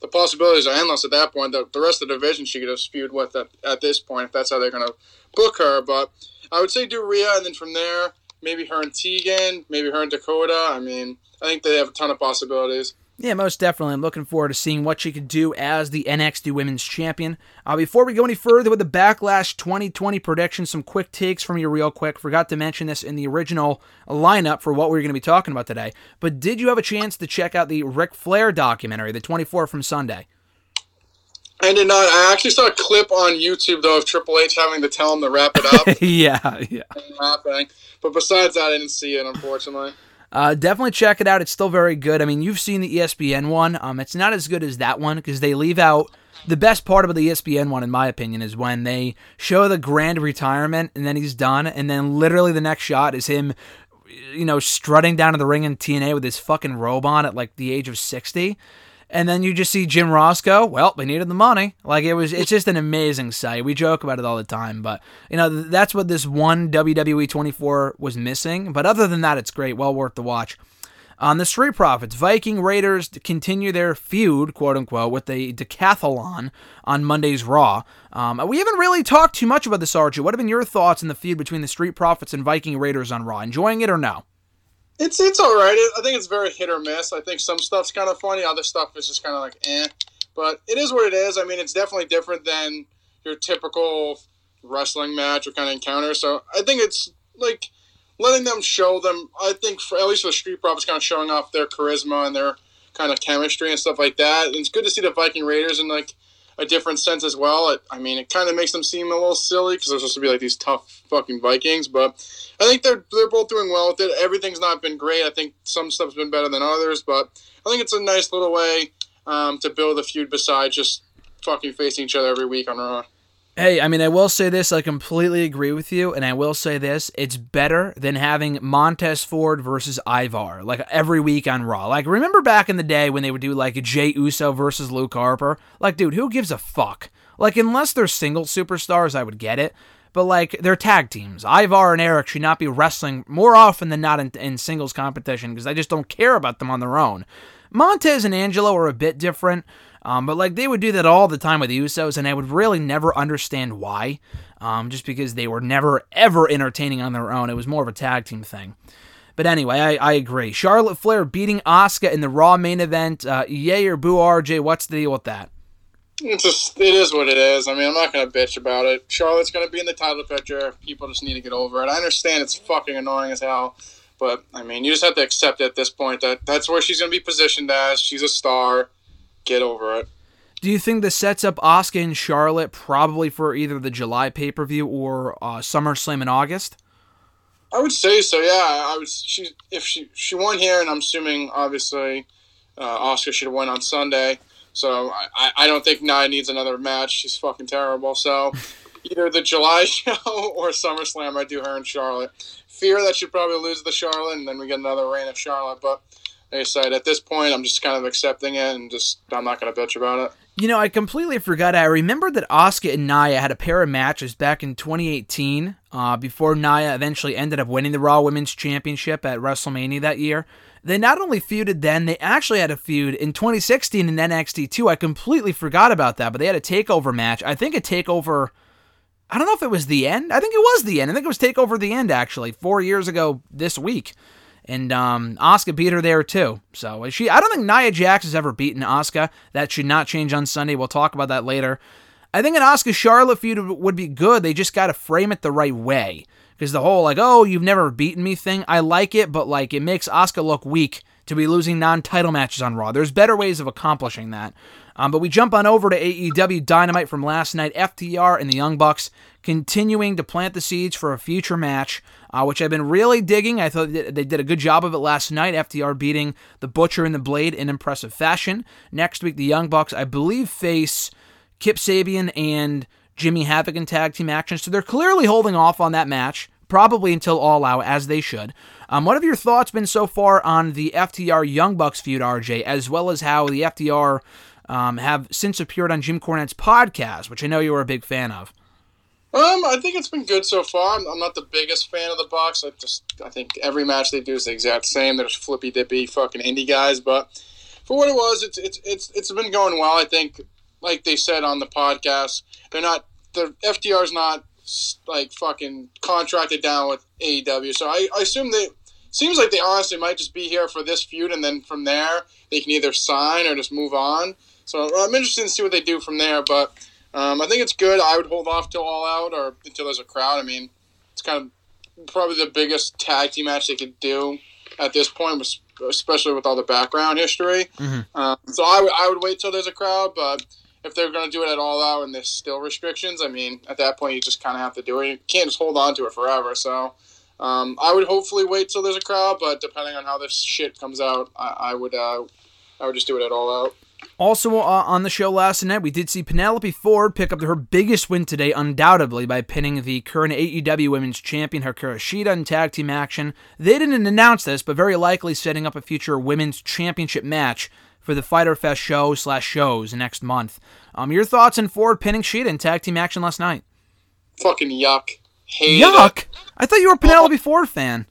the possibilities are endless. At that point, the, the rest of the division she could have spewed with at, at this point if that's how they're gonna book her. But I would say do Rhea, and then from there maybe her and Tegan, maybe her and Dakota. I mean, I think they have a ton of possibilities. Yeah, most definitely. I'm looking forward to seeing what she could do as the NXT Women's Champion. Uh, before we go any further with the Backlash 2020 prediction, some quick takes from you, real quick. Forgot to mention this in the original lineup for what we are going to be talking about today. But did you have a chance to check out the Ric Flair documentary, the 24 from Sunday? I did not. I actually saw a clip on YouTube though of Triple H having to tell him to wrap it up. (laughs) yeah, yeah. But besides that, I didn't see it, unfortunately. Uh, definitely check it out. It's still very good. I mean, you've seen the ESPN one. Um, it's not as good as that one because they leave out the best part about the ESPN one, in my opinion, is when they show the grand retirement and then he's done, and then literally the next shot is him, you know, strutting down to the ring in TNA with his fucking robe on at like the age of sixty and then you just see Jim Ross go, well, they needed the money. Like it was, it's just an amazing sight. We joke about it all the time, but you know that's what this one WWE 24 was missing. But other than that, it's great, well worth the watch. On the Street Profits, Viking Raiders continue their feud, quote unquote, with the decathlon on Monday's Raw. Um, we haven't really talked too much about this, RJ. What have been your thoughts on the feud between the Street Profits and Viking Raiders on Raw? Enjoying it or no? It's it's all right. I think it's very hit or miss. I think some stuff's kind of funny, other stuff is just kind of like eh. But it is what it is. I mean, it's definitely different than your typical wrestling match or kind of encounter. So I think it's like letting them show them. I think for at least for the Street Profits, kind of showing off their charisma and their kind of chemistry and stuff like that. And it's good to see the Viking Raiders and like a different sense as well. It, I mean, it kind of makes them seem a little silly because they're supposed to be like these tough fucking Vikings, but I think they're they're both doing well with it. Everything's not been great. I think some stuff's been better than others, but I think it's a nice little way um, to build a feud besides just fucking facing each other every week on Raw. Hey, I mean, I will say this. I completely agree with you, and I will say this: it's better than having Montez Ford versus Ivar like every week on Raw. Like, remember back in the day when they would do like Jey Uso versus Luke Harper? Like, dude, who gives a fuck? Like, unless they're single superstars, I would get it. But like, they're tag teams. Ivar and Erik should not be wrestling more often than not in, in singles competition because I just don't care about them on their own. Montez and Angelo are a bit different. Um, but like they would do that all the time with the Usos, and I would really never understand why. Um, just because they were never ever entertaining on their own. It was more of a tag team thing. But anyway, I, I agree. Charlotte Flair beating Asuka in the Raw main event. Uh, yay or boo, RJ? What's the deal with that? It's just it is what it is. I mean, I'm not gonna bitch about it. Charlotte's gonna be in the title picture. People just need to get over it. I understand it's fucking annoying as hell, but I mean, you just have to accept at this point that that's where she's gonna be positioned as. She's a star get over it. Do you think this sets up Asuka and Charlotte probably for either the July pay per view or uh, SummerSlam in August? I would say so. Yeah, I was. She if she she won here, and I'm assuming obviously uh, Asuka should have won on Sunday. So I, I don't think Nia needs another match. She's fucking terrible. So (laughs) either the July show or SummerSlam, I do her and Charlotte. Fear that she'd probably lose the Charlotte, and then we get another reign of Charlotte. But I said, at this point, I'm just kind of accepting it and just I'm not going to bitch about it. You know, I completely forgot. I remember that Asuka and Nia had a pair of matches back in 2018 uh, before Nia eventually ended up winning the Raw Women's Championship at WrestleMania that year. They not only feuded then, they actually had a feud in 2016 in NXT too. I completely forgot about that, but they had a takeover match. I think a takeover. I don't know if it was the end. I think it was the end. I think it was takeover the end actually four years ago this week. And um, Asuka beat her there too. So she, I don't think Nia Jax has ever beaten Asuka. That should not change on Sunday. We'll talk about that later. I think an Asuka Charlotte feud would be good. They just got to frame it the right way. Because the whole like, oh, you've never beaten me thing, I like it, but like it makes Asuka look weak to be losing non-title matches on Raw. There's better ways of accomplishing that. Um, but we jump on over to AEW Dynamite from last night. FTR and the Young Bucks continuing to plant the seeds for a future match, uh, which I've been really digging. I thought they did a good job of it last night. FTR beating the Butcher and the Blade in impressive fashion. Next week, the Young Bucks, I believe, face Kip Sabian and Jimmy Havoc in tag team action. So they're clearly holding off on that match, probably until All Out, as they should. Um, what have your thoughts been so far on the FTR Young Bucks feud, RJ, as well as how the FTR um, have since appeared on Jim Cornette's podcast, which I know you were a big fan of. Um, I think it's been good so far. I'm not the biggest fan of the Bucks. I just I think every match they do is the exact same. There's flippy dippy fucking indie guys, but for what it was, it's it's it's it's been going well. I think, like they said on the podcast, they're not the FTR's not like fucking contracted down with AEW. So I, I assume they seems like they honestly might just be here for this feud, and then from there they can either sign or just move on. So I'm interested to see what they do from there. But um, I think it's good. I would hold off till all out or until there's a crowd. I mean, it's kind of probably the biggest tag team match they could do at this point, especially with all the background history. Mm-hmm. Um, so I, w- I would wait till there's a crowd, but if they're going to do it at all out and there's still restrictions, I mean, at that point you just kind of have to do it. You can't just hold on to it forever. So um, I would hopefully wait till there's a crowd, but depending on how this shit comes out, I, I would uh, I would just do it at all out. Also uh, on the show last night, we did see Penelope Ford pick up her biggest win today, undoubtedly, by pinning the current AEW Women's Champion Hikaru Shida in tag team action. They didn't announce this, but very likely setting up a future Women's Championship match for the Fyter Fest show slash shows next month. Um, your thoughts on Ford pinning Shida in tag team action last night? Fucking yuck. Hated yuck. It. I thought you were a Penelope. Ford fan.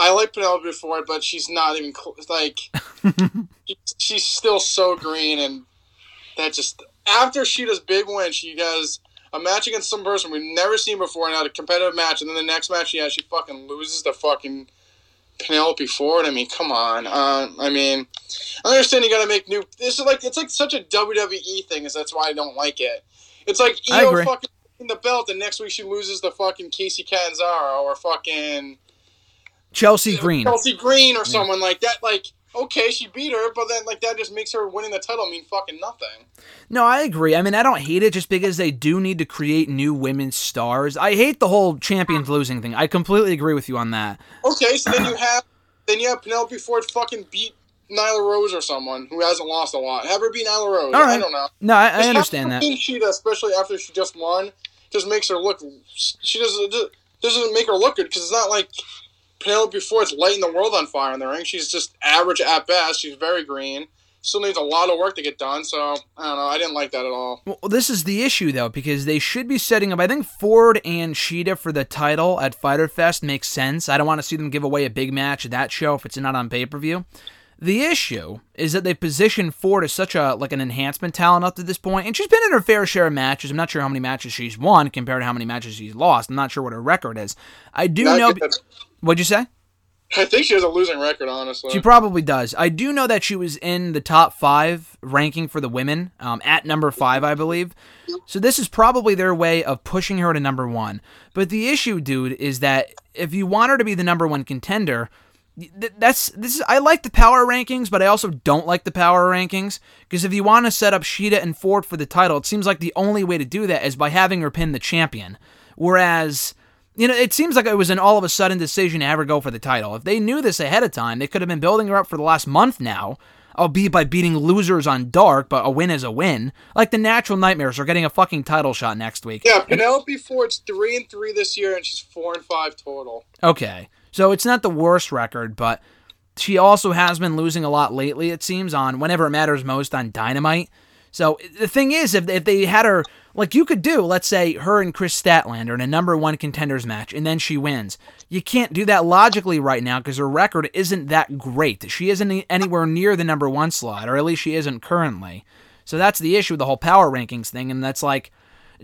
I like Penelope Ford, but she's not even cl- like (laughs) she's still so green, and that just after she does big win, she does a match against some person we've never seen before, and had a competitive match, and then the next match she has, she fucking loses to fucking Penelope Ford. I mean, come on. Uh, I mean, I understand you got to make new. This is like it's like such a WWE thing, is that's why I don't like it. It's like Io fucking in the belt, and next week she loses to fucking Kacy Catanzaro or fucking Chelsea Green. Chelsea Green or someone like that. Like, okay, she beat her, but then like that just makes her winning the title mean fucking nothing. No, I agree. I mean, I don't hate it just because they do need to create new women's stars. I hate the whole champions losing thing. I completely agree with you on that. Okay, so then you have then you have Penelope Ford fucking beat Nyla Rose or someone who hasn't lost a lot. Have her beat Nyla Rose. All right. I don't know. No, I, I understand that. having her beat Shida, especially after she just won, just makes her look. She doesn't doesn't make her look good because it's not like Penelope Ford's lighting the world on fire in the ring. She's just average at best. She's very green. Still needs a lot of work to get done. So I don't know. I didn't like that at all. Well, this is the issue though, because they should be setting up. I think Ford and Shida for the title at Fyter Fest makes sense. I don't want to see them give away a big match at that show if it's not on pay per view. The issue is that they position Ford as such a like an enhancement talent up to this point, and she's been in her fair share of matches. I'm not sure how many matches she's won compared to how many matches she's lost. I'm not sure what her record is. I do Not know. good. What'd you say? I think she has a losing record, honestly. She probably does. I do know that she was in the top five ranking for the women, um, at number five, I believe. So this is probably their way of pushing her to number one. But the issue, dude, is that if you want her to be the number one contender, that's this is I like the power rankings, but I also don't like the power rankings because if you want to set up Shida and Ford for the title, it seems like the only way to do that is by having her pin the champion. Whereas you know, it seems like it was an all of a sudden decision to ever go for the title. If they knew this ahead of time, they could have been building her up for the last month now, albeit by beating losers on Dark, but a win is a win. Like the Natural Nightmares are getting a fucking title shot next week. yeah, Penelope Ford's three and three this year, and she's four and five total. Okay. So it's not the worst record, but she also has been losing a lot lately, it seems, on whenever it matters most on Dynamite. So the thing is, if, if they had her, like you could do, let's say her and Kris Statlander in a number one contenders match, and then she wins. You can't do that logically right now because her record isn't that great. She isn't anywhere near the number one slot, or at least she isn't currently. So that's the issue with the whole power rankings thing, and that's like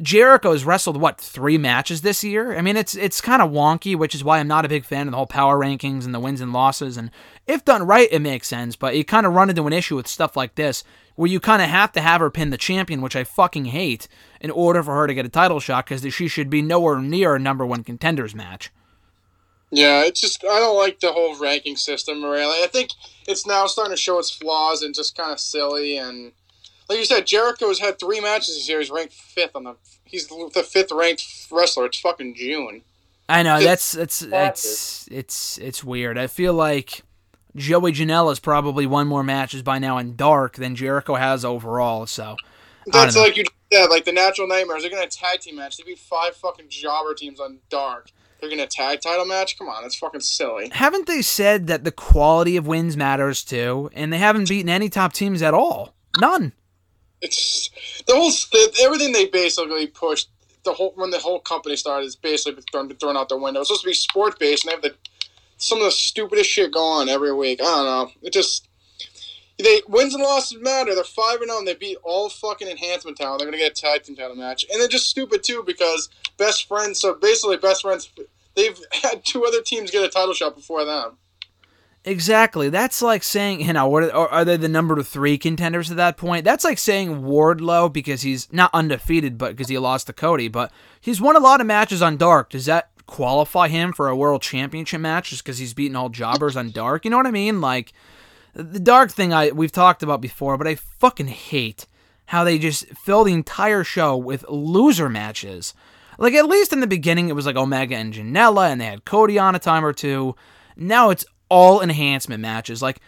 Jericho's wrestled what three matches this year. I mean, it's it's kind of wonky, which is why I'm not a big fan of the whole power rankings and the wins and losses. And if done right, it makes sense. But you kind of run into an issue with stuff like this, where you kind of have to have her pin the champion, which I fucking hate, in order for her to get a title shot, because she should be nowhere near a number one contenders match. Yeah, it's just I don't like the whole ranking system really. I think it's now starting to show its flaws and just kind of silly and like you said, Jericho's had three matches this year. He's ranked fifth on the. He's the fifth ranked wrestler. It's fucking June. I know that's it's it's it's it's weird. I feel like Joey Janela's probably won more matches by now in Dark than Jericho has overall. So That's like you said, like the Natural Nightmares. They're gonna tag team match. They beat five fucking jobber teams on Dark. They're gonna tag title match. Come on, that's fucking silly. haven't they said that the quality of wins matters too? And they haven't beaten any top teams at all. None. It's the whole the, everything they basically pushed. The whole when the whole company started is basically thrown, thrown out the window. It's supposed to be sport based, and they have the some of the stupidest shit going every week. I don't know. It just they wins and losses matter. They're five and zero, and they beat all fucking enhancement talent. They're gonna get a tag team title match, and they're just stupid too because best friends. So basically, best friends. They've (laughs) had two other teams get a title shot before them. Exactly. That's like saying, you know, what are, are they the number three contenders at that point? That's like saying Wardlow because he's not undefeated, but because he lost to Cody, but he's won a lot of matches on Dark. Does that qualify him for a world championship match just because he's beaten all jobbers on Dark? You know what I mean? Like the Dark thing, I we've talked about before, but I fucking hate how they just fill the entire show with loser matches. Like at least in the beginning, it was like Omega and Janela, and they had Cody on a time or two. Now it's all enhancement matches. Like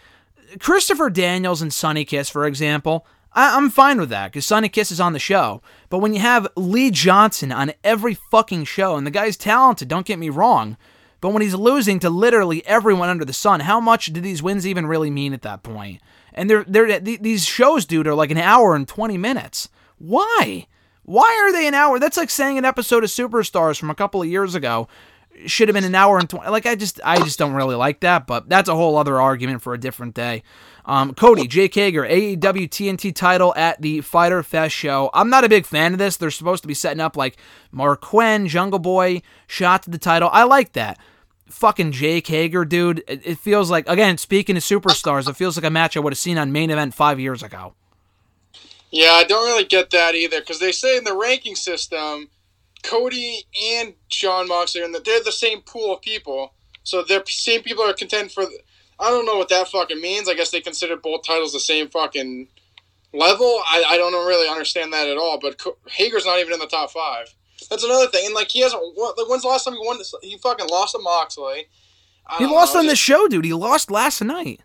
Christopher Daniels and Sonny Kiss, for example. I- I'm fine with that because Sonny Kiss is on the show. But when you have Lee Johnson on every fucking show, and the guy's talented, don't get me wrong, but when he's losing to literally everyone under the sun, how much do these wins even really mean at that point? And they're they're th- these shows, dude, are like an hour and twenty minutes. Why? Why are they an hour? That's like saying an episode of Superstars from a couple of years ago should have been an hour and 20 like I just I just don't really like that, but that's a whole other argument for a different day. Um, Cody, Jake Hager, AEW TNT title at the Fyter Fest show. I'm not a big fan of this. They're supposed to be setting up like Marq Quen, Jungle Boy, shot to the title. I like that. Fucking Jake Hager, dude. It, it feels like, again, speaking of superstars, it feels like a match I would have seen on main event five years ago. Yeah, I don't really get that either because they say in the ranking system, Cody and Jon Moxley, and they're the same pool of people. So they're same people are contend for. I don't know what that fucking means. I guess they consider both titles the same fucking level. I, I don't really understand that at all. But Hager's not even in the top five. That's another thing. And like he hasn't. Like, when's the last time he won? This? He fucking lost to Moxley. He lost know, on just, the show, dude. He lost last night.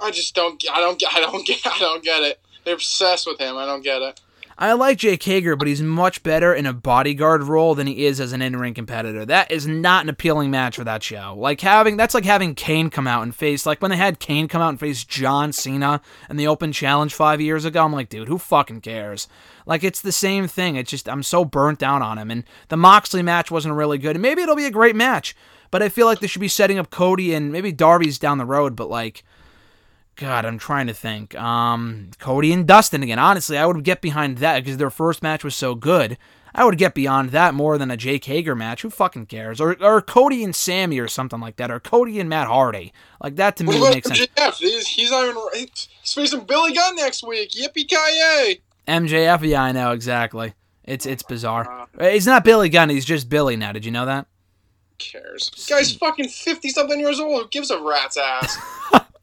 I just don't. I don't. I don't get. (laughs) I don't get it. They're obsessed with him. I don't get it. I like Jake Hager, but he's much better in a bodyguard role than he is as an in-ring competitor. That is not an appealing match for that show. Like having that's like having Kane come out and face like when they had Kane come out and face John Cena in the Open Challenge five years ago. I'm like, dude, who fucking cares? Like it's the same thing. It's just I'm so burnt down on him. And the Moxley match wasn't really good. And maybe it'll be a great match, but I feel like they should be setting up Cody and maybe Darby's down the road. But like God, I'm trying to think. Um, Cody and Dustin again. Honestly, I would get behind that because their first match was so good. I would get beyond that more than a Jake Hager match. Who fucking cares? Or, or Cody and Sammy or something like that. Or Cody and Matt Hardy. Like that to me makes MJF? sense. He's, he's not even. He's facing Billy Gunn next week. Yippee ki MJF, yeah, I know exactly. It's it's bizarre. Uh, he's not Billy Gunn. He's just Billy now. Did you know that? Cares. This guy's fucking fifty something years old. Who gives a rat's ass? (laughs)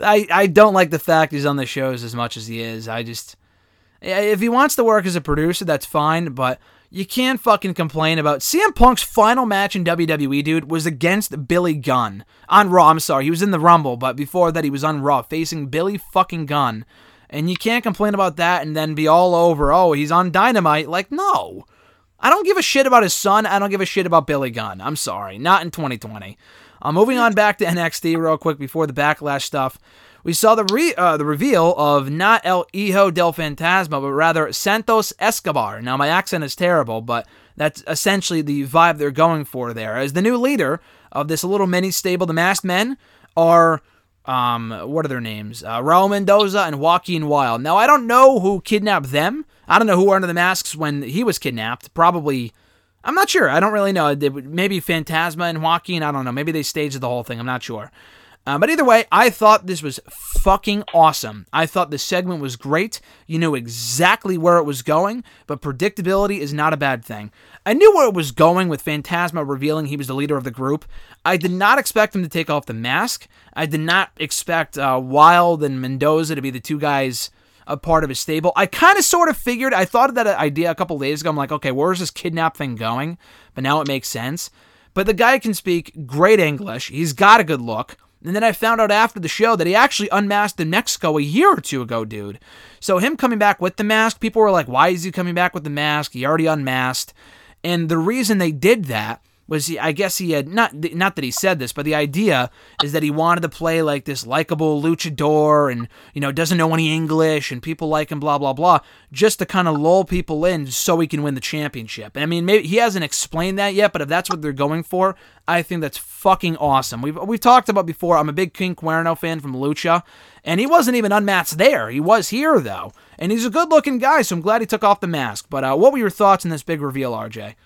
I, I don't like the fact he's on the shows as much as he is. I just if he wants to work as a producer, that's fine, but you can't fucking complain about CM Punk's final match in WWE, dude, was against Billy Gunn on Raw. I'm sorry, he was in the Rumble, but before that he was on Raw facing Billy fucking Gunn. And you can't complain about that and then be all over, oh, he's on Dynamite. Like, no. I don't give a shit about his son. I don't give a shit about Billy Gunn. I'm sorry. Not in 2020. Uh, moving on back to (laughs) NXT real quick before the backlash stuff. We saw the re- uh, the reveal of not El Hijo del Fantasma, but rather Santos Escobar. Now, my accent is terrible, but that's essentially the vibe they're going for there. As the new leader of this little mini stable, the Masked Men are, um, what are their names? Uh, Raul Mendoza and Joaquin Wilde. Now, I don't know who kidnapped them. I don't know who were under the masks when he was kidnapped. Probably I'm not sure. I don't really know. Maybe Fantasma and Joaquin. I don't know. Maybe they staged the whole thing. I'm not sure. Uh, but either way, I thought this was fucking awesome. I thought the segment was great. You knew exactly where it was going, but predictability is not a bad thing. I knew where it was going with Fantasma revealing he was the leader of the group. I did not expect him to take off the mask. I did not expect uh, Wilde and Mendoza to be the two guys a part of his stable. I kind of sort of figured, I thought of that idea a couple days ago. I'm like, okay, where's this kidnap thing going? But now it makes sense. But the guy can speak great English. He's got a good look. And then I found out after the show that he actually unmasked in Mexico a year or two ago, dude. So him coming back with the mask, people were like, why is he coming back with the mask? He already unmasked. And the reason they did that was he I guess he had not not that he said this, but the idea is that he wanted to play like this likable luchador and you know doesn't know any English and people like him blah blah blah just to kind of lull people in so he can win the championship. And I mean maybe he hasn't explained that yet, but if that's what they're going for, I think that's fucking awesome. We've we've talked about before. I'm a big King Cuerno fan from Lucha, and he wasn't even unmatched there. He was here though, and he's a good looking guy, so I'm glad he took off the mask. But uh, what were your thoughts on this big reveal, RJ?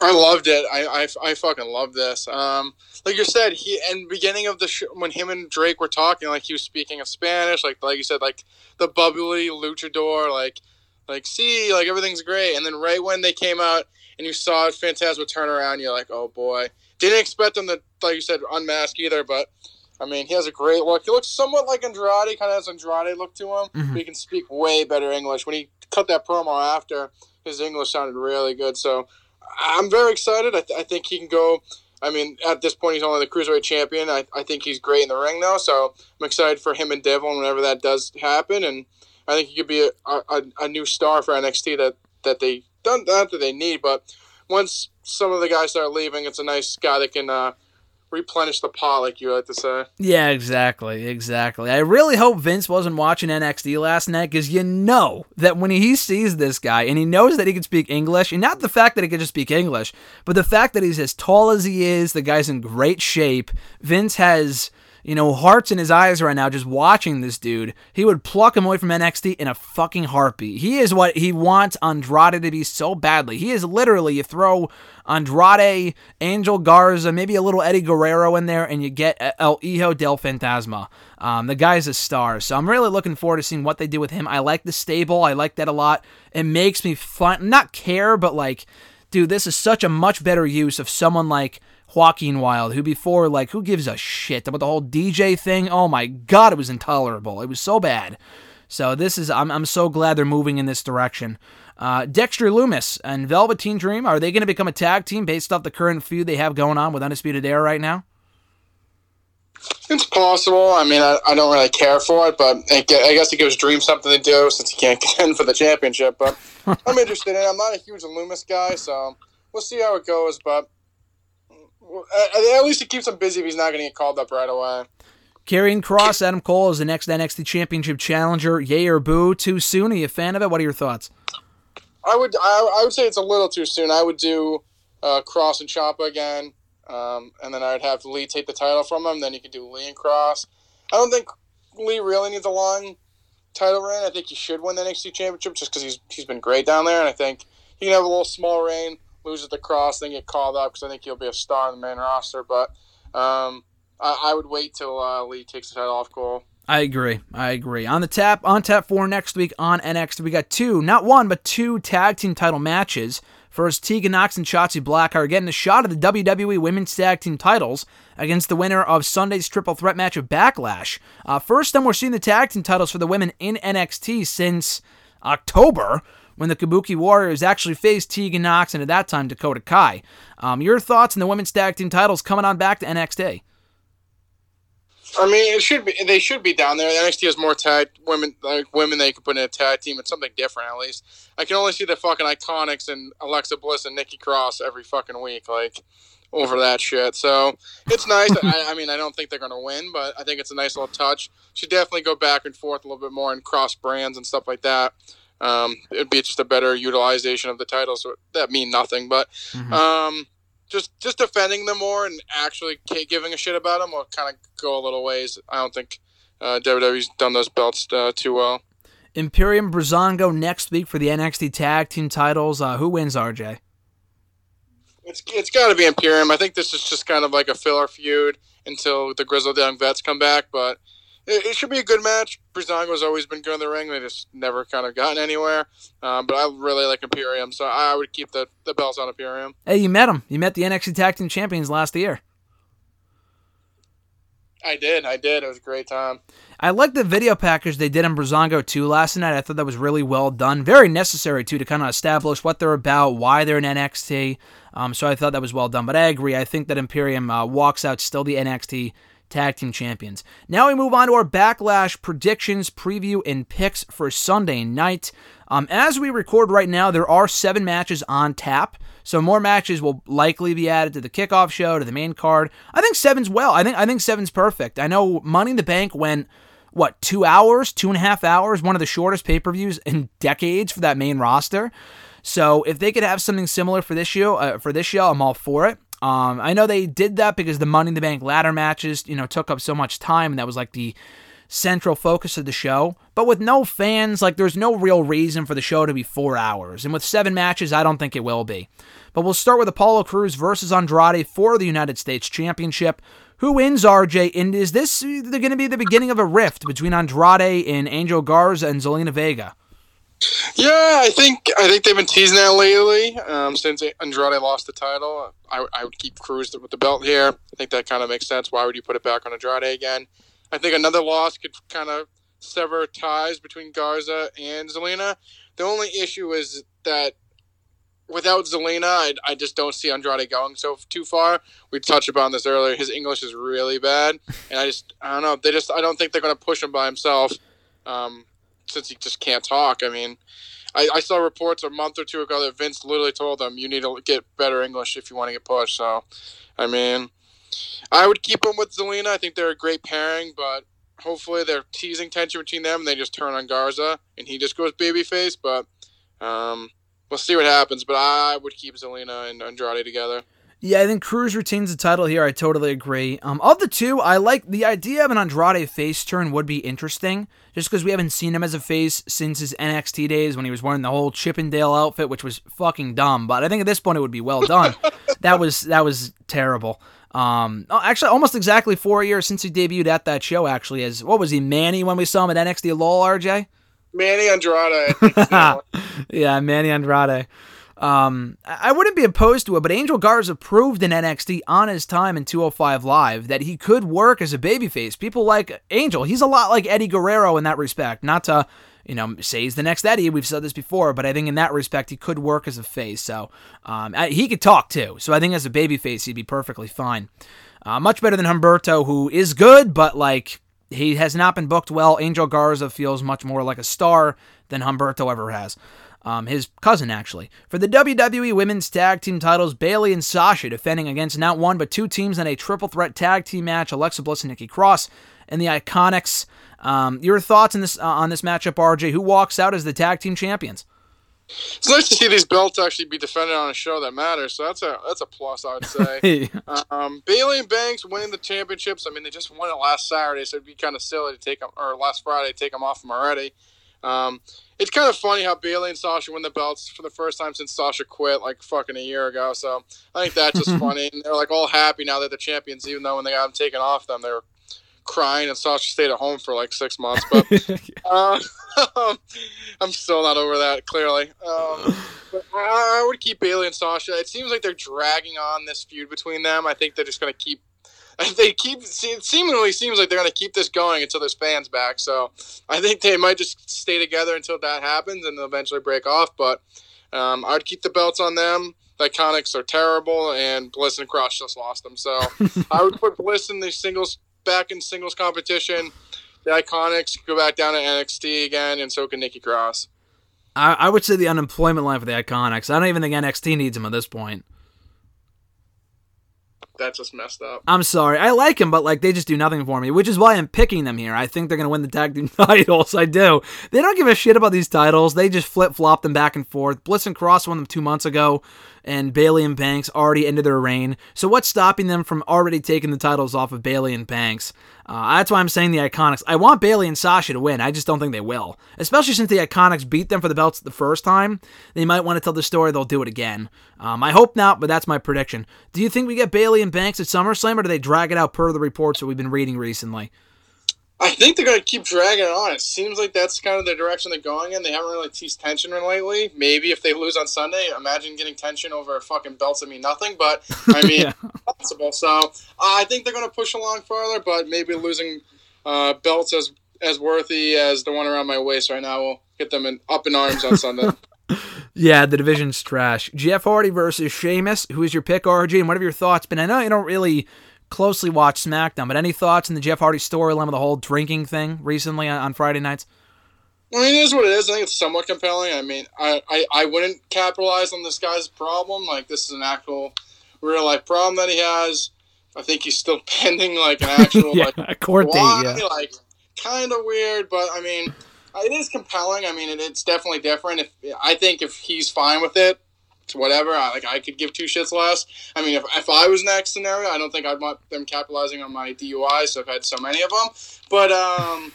I loved it. I, I, I fucking love this. Um, like you said, he and beginning of the show when him and Drake were talking, like he was speaking of Spanish, like like you said, like the bubbly luchador, like like see, like everything's great. And then right when they came out and you saw Fantasma turn around, you're like, oh boy. Didn't expect him to, like you said, unmask either, but I mean, he has a great look. He looks somewhat like Andrade, kind of has Andrade look to him. Mm-hmm. But he can speak way better English. When he cut that promo after, his English sounded really good. So I'm very excited. I, th- I think he can go. I mean, at this point, he's only the cruiserweight champion. I, I think he's great in the ring, though. So I'm excited for him and Devlin whenever that does happen. And I think he could be a, a, a new star for NXT that, that they don't that they need, but once some of the guys start leaving, it's a nice guy that can uh, replenish the pot, like you like to say. Yeah, exactly, exactly. I really hope Vince wasn't watching NXT last night because you know that when he sees this guy and he knows that he can speak English, and not the fact that he can just speak English, but the fact that he's as tall as he is, the guy's in great shape. Vince has you know, hearts in his eyes right now just watching this dude. He would pluck him away from NXT in a fucking heartbeat. He is what he wants Andrade to be so badly. He is literally, you throw Andrade, Angel Garza, maybe a little Eddie Guerrero in there, and you get El Hijo del Fantasma. Um, the guy's a star. So I'm really looking forward to seeing what they do with him. I like the stable. I like that a lot. It makes me fun, not care, but like, dude, this is such a much better use of someone like Joaquin Wilde, who before, like, who gives a shit about the whole DJ thing? Oh my god, it was intolerable. It was so bad. So this is, I'm, I'm so glad they're moving in this direction. Uh, Dexter Lumis and Velveteen Dream, are they going to become a tag team based off the current feud they have going on with Undisputed Era right now? It's possible. I mean, I, I don't really care for it, but I guess it gives Dream something to do since he can't (laughs) contend for the championship. But I'm interested in it. I'm not a huge Lumis guy, so we'll see how it goes. But at least it keeps him busy if he's not going to get called up right away. Karrion Kross, Adam Cole is the next NXT Championship challenger. Yay or boo? Too soon? Are you a fan of it? What are your thoughts? I would I, I would say it's a little too soon. I would do uh, Kross and Ciampa again, um, and then I'd have Lee take the title from him. Then you could do Lee and Kross. I don't think Lee really needs a long title reign. I think he should win the NXT Championship just because he's he's been great down there, and I think he can have a little small reign loses the Kross, then get called up because I think he'll be a star in the main roster. But um, I, I, would wait till uh, Lee takes the title off Cole. I agree. I agree. On the tap, on tap four next week on NXT, we got two, not one, but two tag team title matches. First, Tegan Nox and Shotzi Black are getting a shot at the WWE Women's Tag Team titles against the winner of Sunday's triple threat match of Backlash. Uh, first time we're seeing the tag team titles for the women in NXT since October when the Kabuki Warriors actually faced Tegan Nox and at that time Dakota Kai. Um, your thoughts on the women's tag team titles coming on back to NXT? I mean, it should be. They should be down there. NXT has more tag women, like women they can put in a tag team. It's something different, at least. I can only see the fucking iconics and Alexa Bliss and Nikki Cross every fucking week, like over that shit. So it's nice. I, I, mean, I don't think they're gonna win, but I think it's a nice little touch. Should definitely go back and forth a little bit more and cross brands and stuff like that. Um, it'd be just a better utilization of the titles. So that mean nothing, but mm-hmm. um, just just defending them more and actually giving a shit about them will kind of go a little ways. I don't think uh, WWE's done those belts uh, too well. Imperium Breezango next week for the NXT Tag Team titles. Uh, who wins, RJ? It's it's got to be Imperium. I think this is just kind of like a filler feud until the Grizzled Young Vets come back, but it, it, should be a good match. Breezango's always been good in the ring. They just never kind of gotten anywhere. Um, but I really like Imperium, so I would keep the, the belts on Imperium. Hey, you met him. You met the NXT Tag Team Champions last year. I did. I did. It was a great time. I like the video package they did on Breezango 2 last night. I thought that was really well done. Very necessary, too, to kind of establish what they're about, why they're in NXT. Um, so I thought that was well done. But I agree. I think that Imperium uh, walks out still the NXT Tag Team Champions. Now we move on to our Backlash predictions, preview, and picks for Sunday night. Um, as we record right now, there are seven matches on tap. So more matches will likely be added to the kickoff show, to the main card. I think seven's well. I think I think seven's perfect. I know Money in the Bank went what two hours, two and a half hours, one of the shortest pay per views in (laughs) decades for that main roster. So if they could have something similar for this show, uh, for this show, I'm all for it. Um, I know they did that because the Money in the Bank ladder matches, you know, took up so much time, and that was like the central focus of the show. But with no fans, like there's no real reason for the show to be four hours. And with seven matches, I don't think it will be. But we'll start with Apollo Crews versus Andrade for the United States Championship. Who wins, RJ? And is this going to be the beginning of a rift between Andrade and Angel Garza and Zelina Vega? Yeah, I think I think they've been teasing that lately. Um, since Andrade lost the title, I, I would keep Crews with the belt here. I think that kind of makes sense. Why would you put it back on Andrade again? I think another loss could kind of sever ties between Garza and Zelina. The only issue is that without Zelina, I, I just don't see Andrade going so too far. We touched upon this earlier. His English is really bad, and I just I don't know. They just I don't think they're going to push him by himself. Um, since he just can't talk. I mean, I, I, saw reports a month or two ago that Vince literally told them you need to get better English if you want to get pushed. So, I mean, I would keep them with Zelina. I think they're a great pairing, but hopefully they're teasing tension between them and they just turn on Garza and he just goes babyface. But um, we'll see what happens. But I would keep Zelina and Andrade together. Yeah, I think Crews retains the title here. I totally agree. Um, of the two, I like the idea of an Andrade face turn would be interesting, just because we haven't seen him as a face since his NXT days when he was wearing the whole Chippendale outfit, which was fucking dumb. But I think at this point it would be well done. (laughs) that was that was terrible. Um, actually, almost exactly four years since he debuted at that show. Actually, as what was he, Manny, when we saw him at NXT LOL, RJ? Manny Andrade. (laughs) yeah, Manny Andrade. Um, I wouldn't be opposed to it, but Angel Garza proved in NXT on his time in 205 Live that he could work as a babyface. People like Angel. He's a lot like Eddie Guerrero in that respect. Not to, you know, say he's the next Eddie. We've said this before, but I think in that respect he could work as a face. So um, he could talk too. So I think as a babyface he'd be perfectly fine. Uh, much better than Humberto, who is good, but like he has not been booked well. Angel Garza feels much more like a star than Humberto ever has um, his cousin actually. For the WWE Women's Tag Team titles, Bayley and Sasha defending against not one but two teams in a triple threat tag team match: Alexa Bliss and Nikki Cross, and the Iconics. Um, your thoughts on this uh, on this matchup, RJ? Who walks out as the tag team champions? It's nice to see these belts actually be defended on a show that matters. So that's a that's a plus, I would say. (laughs) um, Bayley and Banks winning the championships. I mean, they just won it last Saturday, so it'd be kind of silly to take them or last Friday to take them off them already. Um, it's kind of funny how Bayley and Sasha win the belts for the first time since Sasha quit like fucking a year ago. So I think that's just (laughs) funny. And they're like all happy now that they're champions, even though when they got them taken off them, they were crying and Sasha stayed at home for like six months. But (laughs) uh, (laughs) I'm still not over that, clearly. Um, but I would keep Bayley and Sasha. It seems like they're dragging on this feud between them. I think they're just going to keep (laughs) they keep it seemingly seems like they're going to keep this going until there's fans back. So I think they might just stay together until that happens and they'll eventually break off. But um, I'd keep the belts on them. The Iconics are terrible, and Bliss and Cross just lost them. So (laughs) I would put Bliss in the singles back in singles competition. The Iconics go back down to NXT again, and so can Nikki Cross. I, I would say the unemployment line for the Iconics. I don't even think NXT needs them at this point that's just messed up. I'm sorry. I like him, but like they just do nothing for me, which is why I'm picking them here. I think they're gonna win the tag team (laughs) titles. I do. They don't give a shit about these titles. They just flip flop them back and forth. Bliss and Cross won them two months ago and Bayley and Banks already ended their reign. So what's stopping them from already taking the titles off of Bayley and Banks? Uh, that's why I'm saying the Iconics. I want Bayley and Sasha to win. I just don't think they will. Especially since the Iconics beat them for the belts the first time. They might want to tell the story they'll do it again. Um, I hope not, but that's my prediction. Do you think we get Bayley and Banks at SummerSlam, or do they drag it out per the reports that we've been reading recently? I think they're going to keep dragging it on. It seems like that's kind of the direction they're going in. They haven't really teased tension lately. Maybe if they lose on Sunday, imagine getting tension over a fucking belts that mean nothing. But I (laughs) mean, yeah. possible. So uh, I think they're going to push along farther. But maybe losing uh, belts as as worthy as the one around my waist right now will get them in, up in arms on Sunday. (laughs) yeah, the division's trash. Jeff Hardy versus Sheamus. Who is your pick, RJ? And what are your thoughts? But I know you don't really closely watch SmackDown, but any thoughts on the Jeff Hardy storyline with the whole drinking thing recently on, on Friday nights? I mean, it is what it is. I think it's somewhat compelling. I mean, I, I, I wouldn't capitalize on this guy's problem. Like, this is an actual real life problem that he has. I think he's still (laughs) pending, like, an actual, (laughs) yeah, like, a court date, yeah. Like, kind of weird, but I mean, it is compelling. I mean, it, it's definitely different. If I think if he's fine with it, whatever. I, like I could give two shits less. I mean, if, if I was next scenario, I don't think I'd want them capitalizing on my DUIs. So I've had so many of them, but um,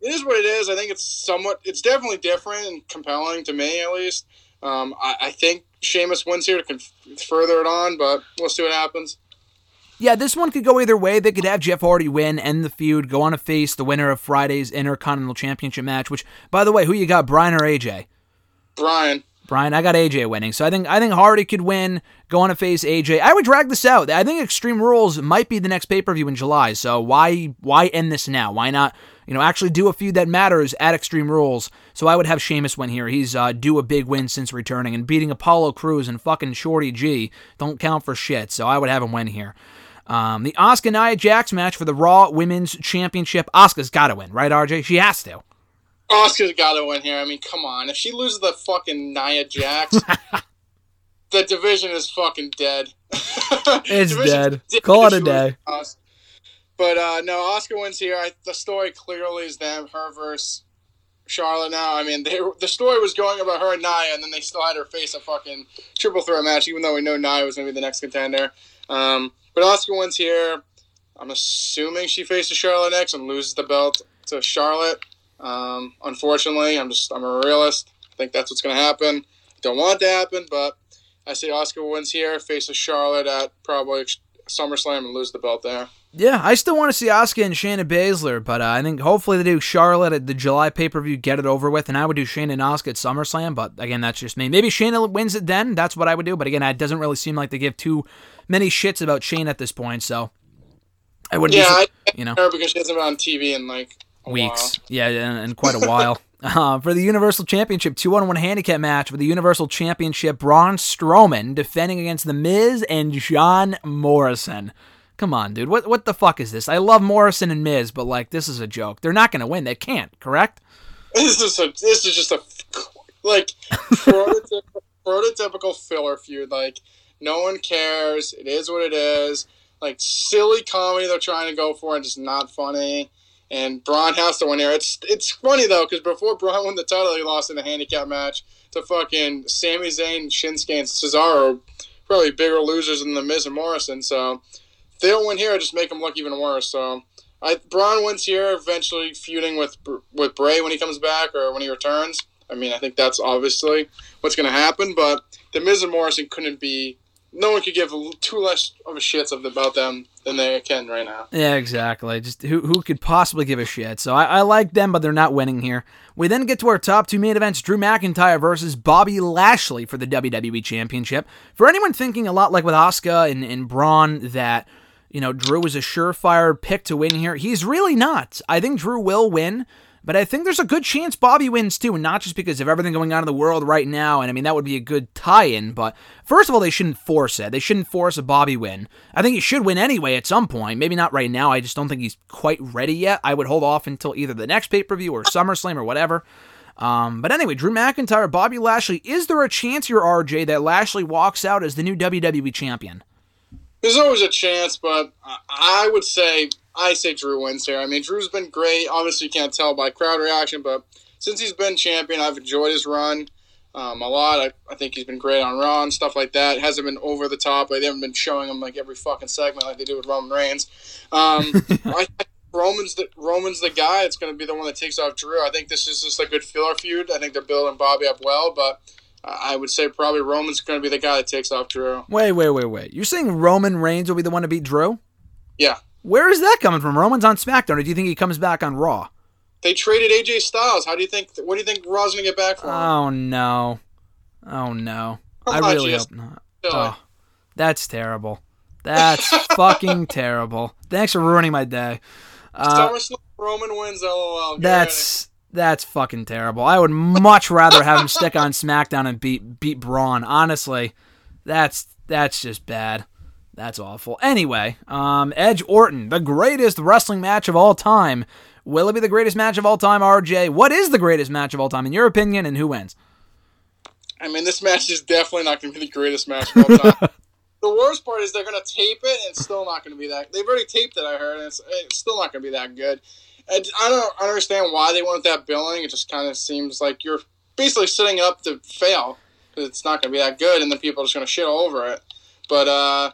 it is what it is. I think it's somewhat, it's definitely different and compelling to me at least. Um, I, I think Sheamus wins here to conf- further it on, but we'll see what happens. Yeah, this one could go either way. They could have Jeff Hardy win, end the feud, go on to face the winner of Friday's Intercontinental Championship match. Which, by the way, who you got, Bryan or AJ? Bryan. Brian, I got AJ winning. So I think I think Hardy could win, go on to face AJ. I would drag this out. I think Extreme Rules might be the next pay-per-view in July. So why why end this now? Why not, you know, actually do a feud that matters at Extreme Rules? So I would have Sheamus win here. He's uh, due a big win since returning and beating Apollo Crews and fucking Shorty G don't count for shit. So I would have him win here. Um, the Asuka Nia Jax match for the Raw Women's Championship. Asuka's got to win, right, RJ? She has to. Asuka's got to win here. I mean, come on. If she loses the fucking Nia Jax, (laughs) the division is fucking dead. (laughs) It's Division's dead. Call it a day. But uh, no, Asuka wins here. I, the story clearly is them, her versus Charlotte. Now, I mean, they, the story was going about her and Nia, and then they still had her face a fucking triple threat match, even though we know Nia was going to be the next contender. Um, but Asuka wins here. I'm assuming she faces Charlotte next and loses the belt to Charlotte. Um, unfortunately, I'm just I'm a realist. I think that's what's going to happen. Don't want it to happen, but I say Asuka wins here, faces Charlotte at probably SummerSlam and lose the belt there. Yeah, I still want to see Asuka and Shayna Baszler, but uh, I think hopefully they do Charlotte at the July pay per view, get it over with, and I would do Shayna and Asuka at SummerSlam. But again, that's just me. Maybe Shayna wins it then. That's what I would do. But again, it doesn't really seem like they give too many shits about Shane at this point. So I wouldn't. Yeah, be, I you know, because she hasn't been on TV in like weeks. while. Yeah, in, in quite a while. (laughs) Uh, for the Universal Championship, two on one handicap match for the Universal Championship, Braun Strowman defending against The Miz and John Morrison. Come on, dude. What what the fuck is this? I love Morrison and Miz, but like this is a joke. They're not gonna win. They can't. Correct? This is a this is just a like (laughs) prototypical, prototypical filler feud. Like no one cares. It is what it is. Like silly comedy they're trying to go for and just not funny. And Braun has to win here. It's it's funny though because before Braun won the title, he lost in a handicap match to fucking Sami Zayn, Shinsuke, and Cesaro. Probably bigger losers than the Miz and Morrison. So if they don't win here, just make them look even worse. So I Braun wins here, eventually feuding with with Bray when he comes back or when he returns. I mean, I think that's obviously what's going to happen. But the Miz and Morrison couldn't be. No one could give two less of a shit about them than they can right now. Yeah, exactly. Just who who could possibly give a shit? So I, I like them, but they're not winning here. We then get to our top two main events: Drew McIntyre versus Bobby Lashley for the WWE Championship. For anyone thinking a lot like with Asuka and, and Braun that you know Drew is a surefire pick to win here, he's really not. I think Drew will win. But I think there's a good chance Bobby wins too, and not just because of everything going on in the world right now. And I mean, that would be a good tie in. But first of all, they shouldn't force it. They shouldn't force a Bobby win. I think he should win anyway at some point. Maybe not right now. I just don't think he's quite ready yet. I would hold off until either the next pay per view or SummerSlam or whatever. Um, but anyway, Drew McIntyre, Bobby Lashley. Is there a chance here, RJ, that Lashley walks out as the new WWE champion? There's always a chance, but I- I would say I say Drew wins here. I mean, Drew's been great. Obviously, you can't tell by crowd reaction, but since he's been champion, I've enjoyed his run um, a lot. I, I think he's been great on Raw and stuff like that. Hasn't been over the top. Like, they haven't been showing him like every fucking segment like they do with Roman Reigns. Um, (laughs) I think Roman's the Roman's the guy. It's going to be the one that takes off Drew. I think this is just a good filler feud. I think they're building Bobby up well, but. I would say probably Roman's going to be the guy that takes off Drew. Wait, wait, wait, wait. You're saying Roman Reigns will be the one to beat Drew? Yeah. Where is that coming from? Roman's on SmackDown, or do you think he comes back on Raw? They traded AJ Styles. How do you think? What do you think Raw's gonna get back for him? Oh no. Oh no. (laughs) I really just- hope not. Oh, that's terrible. That's (laughs) fucking terrible. Thanks for ruining my day. Uh, SummerSlam Roman wins. LOL. Get that's that's fucking terrible. I would much rather have him stick on (laughs) SmackDown and beat beat Braun. Honestly, that's that's just bad. That's awful. Anyway, um, Edge Orton, the greatest wrestling match of all time. Will it be the greatest match of all time, RJ? What is the greatest match of all time in your opinion, and who wins? I mean, this match is definitely not gonna be the greatest match of all time. (laughs) the worst part is they're gonna tape it, and it's still not gonna be that. They've already taped it. I heard, and it's, it's still not gonna be that good. And I don't understand why they want that billing. It just kind of seems like you're basically setting up to fail because it's not gonna be that good, and then people are just gonna shit all over it. But uh,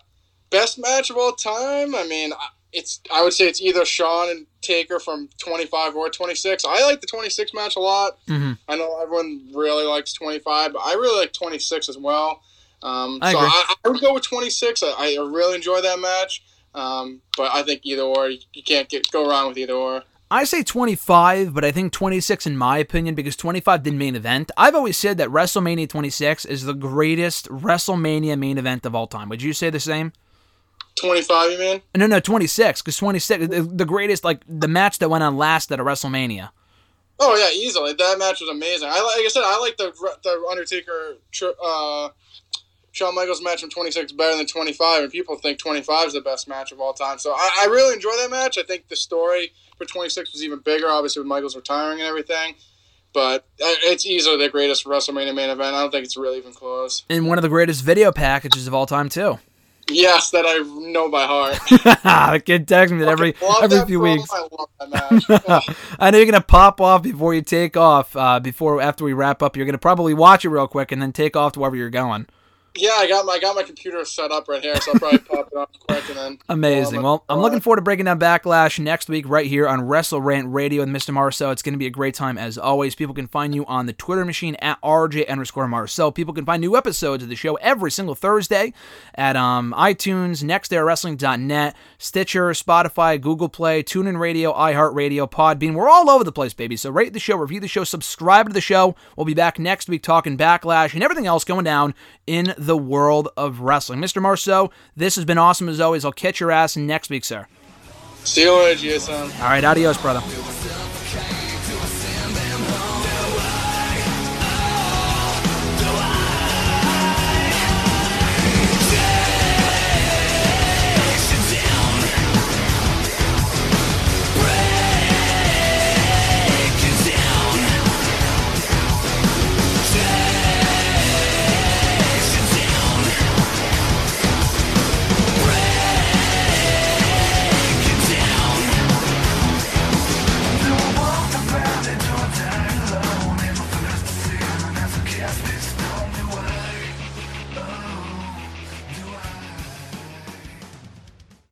best match of all time. I mean, I- it's I would say it's either Shawn and Taker from 25 or 26. I like the 26 match a lot. Mhm. I know everyone really likes 25, but I really like 26 as well. Um, I so. I, I would go with 26. I, I really enjoy that match. Um, but I think either or, you, you can't get go wrong with either or. I say 25, but I think 26 in my opinion because 25 didn't main event. I've always said that WrestleMania 26 is the greatest WrestleMania main event of all time. Would you say the same? 25, you mean? No, no, 26 because 26 the, the greatest like the match that went on last at a WrestleMania. Oh yeah, easily. That match was amazing. I like I said, I like the the Undertaker uh, Shawn Michaels match from 26 better than 25, and people think 25 is the best match of all time. So I, I really enjoy that match. I think the story for 26 was even bigger, obviously with Michaels retiring and everything. But uh, it's easily the greatest WrestleMania main event. I don't think it's really even close. And one of the greatest video packages of all time too. Yes, that I know by heart. the kid texts me that every every few weeks. I love that match. (laughs) I know you're gonna pop off before you take off. Uh, before after we wrap up, you're gonna probably watch it real quick and then take off to wherever you're going. Yeah, I got my I got my computer set up right here, so I'll probably pop it up quick and then. (laughs) Amazing. Um, Well, I'm uh, looking forward to breaking down Backlash next week right here on WrestleRant Radio with Mr. Marceau. It's going to be a great time as always. People can find you on the Twitter machine at RJ underscore Marceau. People can find new episodes of the show every single Thursday at um, iTunes, NextAirWrestling.net, Stitcher, Spotify, Google Play, TuneIn Radio, iHeartRadio, Podbean. We're all over the place, baby. So rate the show, review the show, subscribe to the show. We'll be back next week talking Backlash and everything else going down in the world of wrestling. Mr. Marceau, this has been awesome as always. I'll catch your ass next week, sir. See you later, GSM. All right, adios, brother.